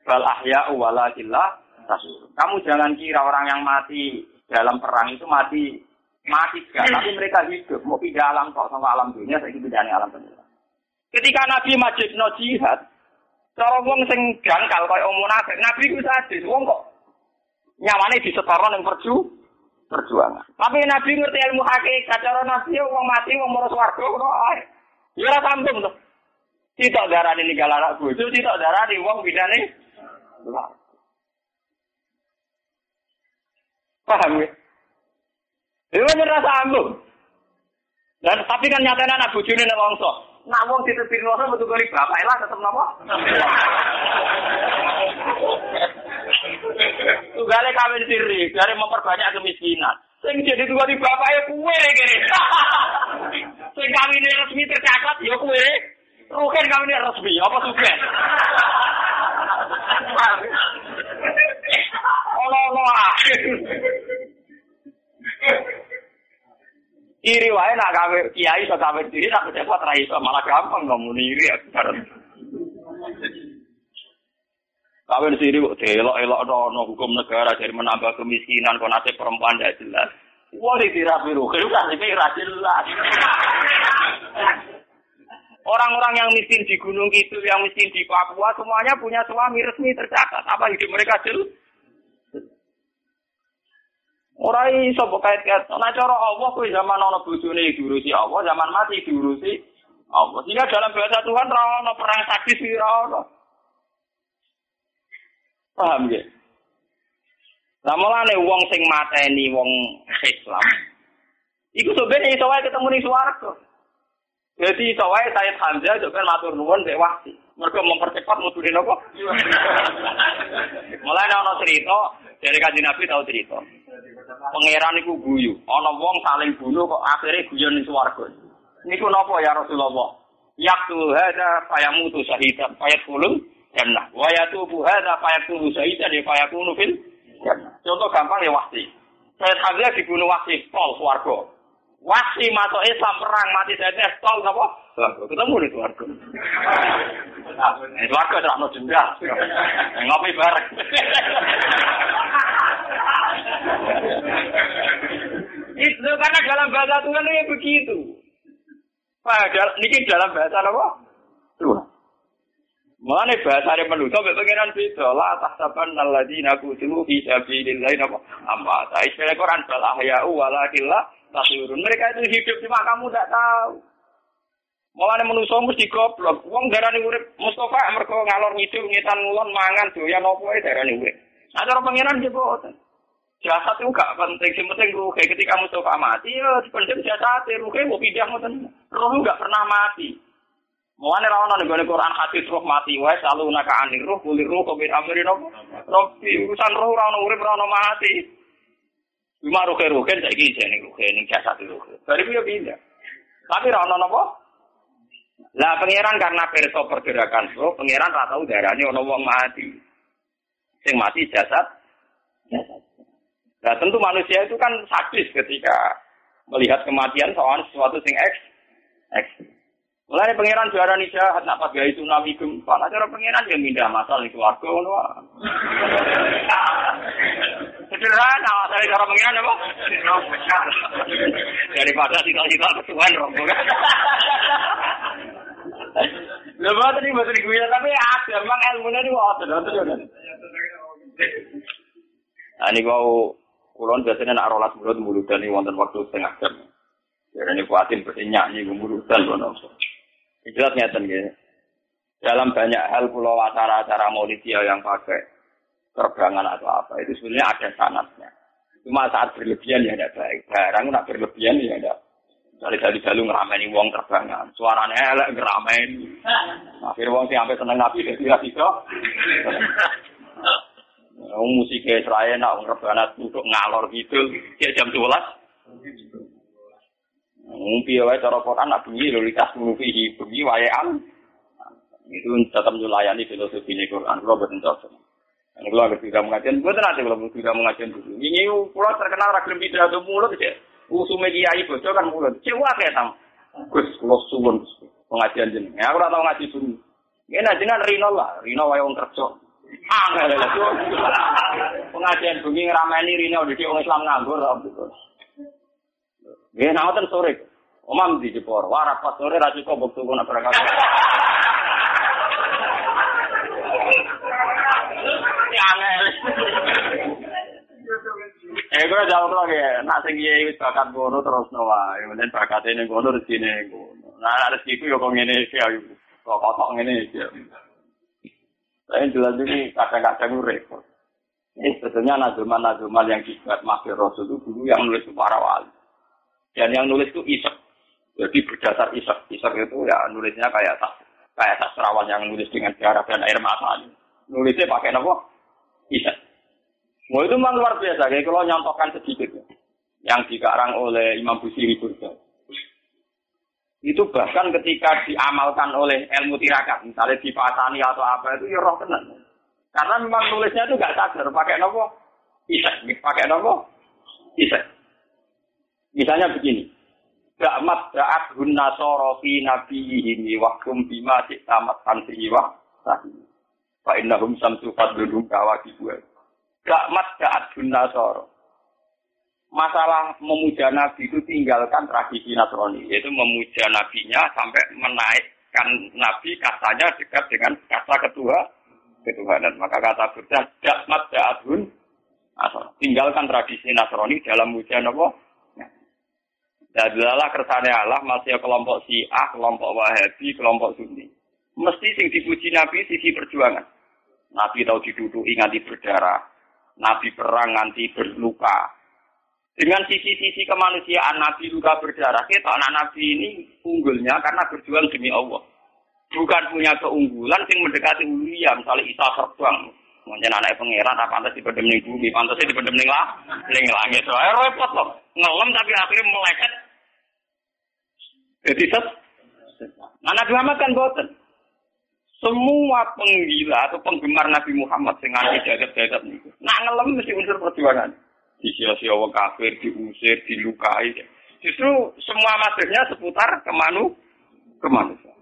Bal ahya'u walakinna tasur. Kamu jangan kira orang yang mati dalam perang itu mati mati gak, tapi mereka hidup. Mau pindah alam kok sama alam dunia, saya pindah alam dunia. Ketika Nabi Majid no jihad, cara wong sing gangkal kaya omong Nabi ku sadis, wong kok nyawane disetoron yang perju perjuangan. Tapi Nabi ngerti ilmu hakikat, cara Nabi wong mati wong mau swarga ae. Ya ora sambung to. Tidak darani ninggal anak bojo, tidak darani wong bidane. Paham ya? Itu kan rasa sambung. Dan tapi kan nyatanya anak bojone nek wongso. Nak wong ditepin wongso metu kali bapak lah tetep napa? Tugale kawin siri, dari memperbanyak kemiskinan. Sing jadi dua di bapak ya kue kene. Sing kawin resmi tercatat ya kue. Rugen kawin resmi, apa sugen? Ono-ono Iri wae nak kawe kiai iso kawe diri nak pejabat ra iso malah gampang ngomong iri ya. Kawin siri kok delok-elok no hukum negara jadi menambah kemiskinan kon perempuan tidak jelas. Wah di tirapi rugi kan ini jelas. Orang-orang yang miskin di Gunung Kidul, yang miskin di Papua, semuanya punya suami resmi tercatat. Apa hidup mereka jelas? Ora iso mbok kait-kait. Nah cara Allah kuwi zaman ana bojone diurusi Allah, zaman mati diurusi Allah. Sehingga dalam bahasa Tuhan ana perang sadis ora ana. Paham ya? Lah mulane wong sing mateni wong Islam. Iku sebenarnya iso wae ketemu ning swarga. Jadi iso wae saya Hamzah juga matur nuwun dek wahsi. Mergo mempercepat mudune napa? Mulai ana cerita dari kanjeng Nabi tahu cerita. Pangeran iku guyu. Ana wong saling bunuh kok akhirnya guyon ning swarga. Niku napa ya Rasulullah? Yaktu hada mutu syahidan kulun jannah. Wa yatubu fa yakunu syahidan fa yakunu fil jannah. Contoh gampang ya wahsi. Saya Hamzah dibunuh wahsi, pol swarga. Wahsi masuk Islam perang mati saya pol napa? Ketemu di swarga. Eh swarga terang denda. Ngopi bareng. Itu karena dalam bahasa Tuhan itu begitu. Padahal ini dalam bahasa apa? Tuhan. Mana bahasa yang menutup pengiran beda lah tahsaban alladzina qutilu fi sabilillah apa amma ta istilah Quran bal ahya'u walakillah tasirun mereka itu hidup cuma kamu tidak tahu Mulane manusa mesti goblok. Wong darani urip Mustafa mergo ngalor ngidul ngitan ngulon mangan doyan opo ae darani urip. Nah cara pangeran ki boten. Jasad itu gak penting, sing penting ruhe. Ketika Mustafa mati, ya penting jasad, ruhe mau pindah ngoten. Ruh gak pernah mati. Mulane ra ono ning Quran hadis roh mati wae selalu naka anir roh kulir roh kobir amri nopo. Robi urusan roh ra ono urip ra mati. Cuma kan saiki jane roh ning jasad roh. Dari piye pindah. Tapi ra ono? Lah pangeran karena perso pergerakan roh, pangeran ra tau darane ono wong mati. Sing mati jasad. Jasad. Nah tentu manusia itu kan sadis ketika melihat kematian soal sesuatu sing eks. Eks. Mulai pangeran juara nih jahat, nak pakai tsunami gempa, nah cara pangeran yang pindah masal di keluarga. Sederhana, dari cara pangeran apa? Daripada tinggal-tinggal kesuwen rombongan. Lha boten iki boten gue tapi ada memang ilmunya di wonten wonten. Nah niku kulon biasanya nak rolas mulut mulutan ini wonten waktu setengah jam. Jadi ini kuatin bersenyak nih mulutan loh Jelas ngeten ya. Dalam banyak hal pulau acara-acara maulidiyah yang pakai terbangan atau apa itu sebenarnya ada sanatnya. Cuma saat berlebihan ya tidak baik. Barang nak berlebihan ya tidak. Dari dari dalu ngerameni wong terbangan. Suaranya elek ngerameni. Akhirnya wong sih sampai seneng nabi dia tidak bisa. Wong musiknya Israel nak ngerbanat untuk ngalor gitu. Dia jam 12. Ngumpi wae cara Quran nak bengi lho likas fihi bengi waean. Itu tetap melayani filosofi Quran. Kalau betul Ini kalau ngerti tidak mengajian, gue nanti kalau tidak mengajian dulu. Ini pulau terkenal ragam pidato mulut ya. Usume kiai bocor kan mulut. Cewa kayak tam. Gus, kalau suwun pengajian jenis. Ya aku tahu ngaji dulu. Ini najinan Rino lah. Rino wae wong kerja. Angel. Pengajian bengi ngerameni Rino. Jadi orang Islam nganggur. Ya, nah, sore. Omam di Jepor. Wah, rapat sore ra cukup bukti kono berangkat. Angel. Eh, gue jauh lagi. Nak sing iya wis bakat gono terus nawa. Kemudian bakat ini gono rezeki gono. Nah, rezeki itu ya kok ngene iki. Kok kotok ngene iki. Saya jelas ini kadang-kadang repot. Ini sebetulnya nazuman-nazuman yang dibuat Makhluk Rasul itu dulu yang nulis para wali. Dan yang nulis itu isek. Jadi berdasar isek. Isek itu ya nulisnya kayak tas, kayak sastrawan yang nulis dengan darah dan air mata. Nulisnya pakai apa? Isek. Mau itu memang luar biasa. Kayak kalau nyontohkan sedikit. Yang dikarang oleh Imam Busiri Burda. Itu bahkan ketika diamalkan oleh ilmu tirakat. Misalnya dipasani atau apa itu ya roh tenang. Karena memang nulisnya itu gak sadar. Pakai nopo? Isek. Pakai nopo? Isek. Misalnya begini. Da'mat da'at hunna sorofi nabiyihimi wakum bima tamat tansihi wa sahi. Fa innahum samsu fadludum kawaki buat. Da'mat da'at hunna soro. Masalah memuja Nabi itu tinggalkan tradisi Nasrani. Yaitu memuja Nabinya sampai menaikkan Nabi katanya dekat dengan kata ketua ketuhanan. Maka kata Buddha, Da'mat da'at hun. Tinggalkan tradisi Nasrani dalam muja Nabi Ya adalah kersane Allah masih kelompok Syiah, kelompok Wahabi, kelompok Sunni. Mesti sing dipuji Nabi sisi perjuangan. Nabi tahu diduduki nganti berdarah. Nabi perang nganti berluka. Dengan sisi-sisi kemanusiaan Nabi luka berdarah, kita anak Nabi ini unggulnya karena berjuang demi Allah. Bukan punya keunggulan yang mendekati ulia, misalnya Isa terbang. Mungkin anak pangeran, apa pantas di ning bumi, di ning lah, ning langit. Soalnya repot loh, ngelem tapi akhirnya melekat jadi set. Nah, Nabi Muhammad kan boten. Semua penggila atau penggemar Nabi Muhammad sing anti jagat-jagat niku, nak ngelem mesti unsur perjuangan. Di sia-sia wong kafir, diusir, dilukai. Justru semua masuknya seputar kemanu kemanusiaan.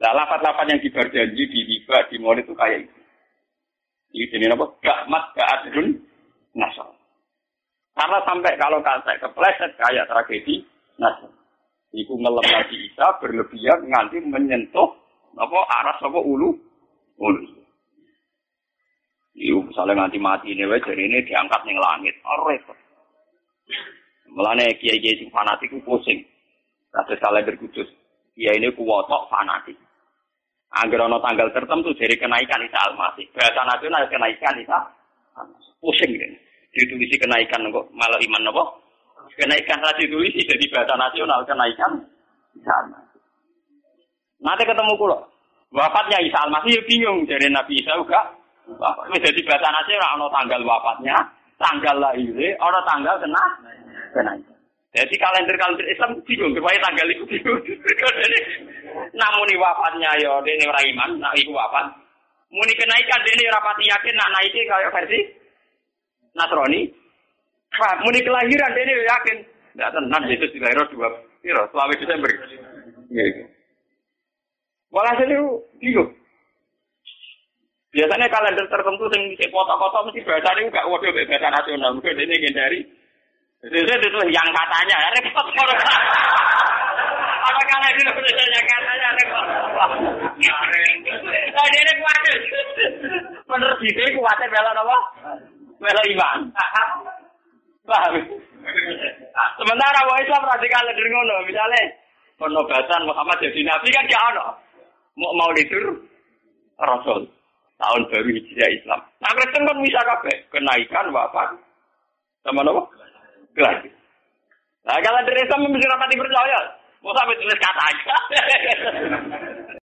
Nah, lapat-lapat yang diberjanji di riba, di mall itu kayak itu. Ini jenis apa? Gak gak adun, nasal. Karena sampai kalau kata kepleset kayak tragedi nasal. Iku ngelem Nabi Isa berlebihan nganti menyentuh apa aras apa ulu ulu. Iku misalnya nganti mati ini wae jadi ini diangkat ning langit. Oh, repot. Melane kiai-kiai sing fanatik ku pusing. Kata salah berkudus. Kiai ini kuwotok fanatik. Angger ana tanggal tertentu dari kenaikan Isa Al-Masih. Bahasa nasional kenaikan Isa Pusing kan. Ditulisi kenaikan kok malah iman apa? Kenaikan rasi ditulisi jadi bahasa nasional kenaikan Isa Al-Masih. Nanti ketemu kulo. Wafatnya Isa Al-Masih ya bingung dari Nabi Isa juga. Bapak jadi bahasa nasional ana tanggal wafatnya, tanggal lahirnya, ana tanggal kena kenaikan. Jadi kalender-kalender Islam bingung, supaya tanggal itu bingung. Namun wafatnya ya, ini orang iman, nak itu wafat. Muni kenaikan ini rapati yakin nak naiknya kayak versi Nasrani. Wah, muni kelahiran ini yakin. Tidak tenang, Yesus dilahirkan dua, selama Desember. Gitu. Walhasil itu bingung. Biasanya kalender tertentu yang bisa foto-foto mesti bahasa ini enggak waduh bahasa nasional. Mungkin ini hindari itu itu yang katanya, repot Apa karena itu yang katanya repot? Nah, ini kuat. Menurut itu kuatnya bela apa? Bela iman. Paham? Sementara wong Islam radikal dari ngono, misalnya penobatan Muhammad jadi nabi kan gak ono. Mau mau ditur Rasul tahun baru hijriah Islam. Nah Kristen kan bisa kabeh kenaikan wafat sama apa? Gelas. Nah, kalau dari Islam mesti rapati percaya. Mau sampai tulis kata aja.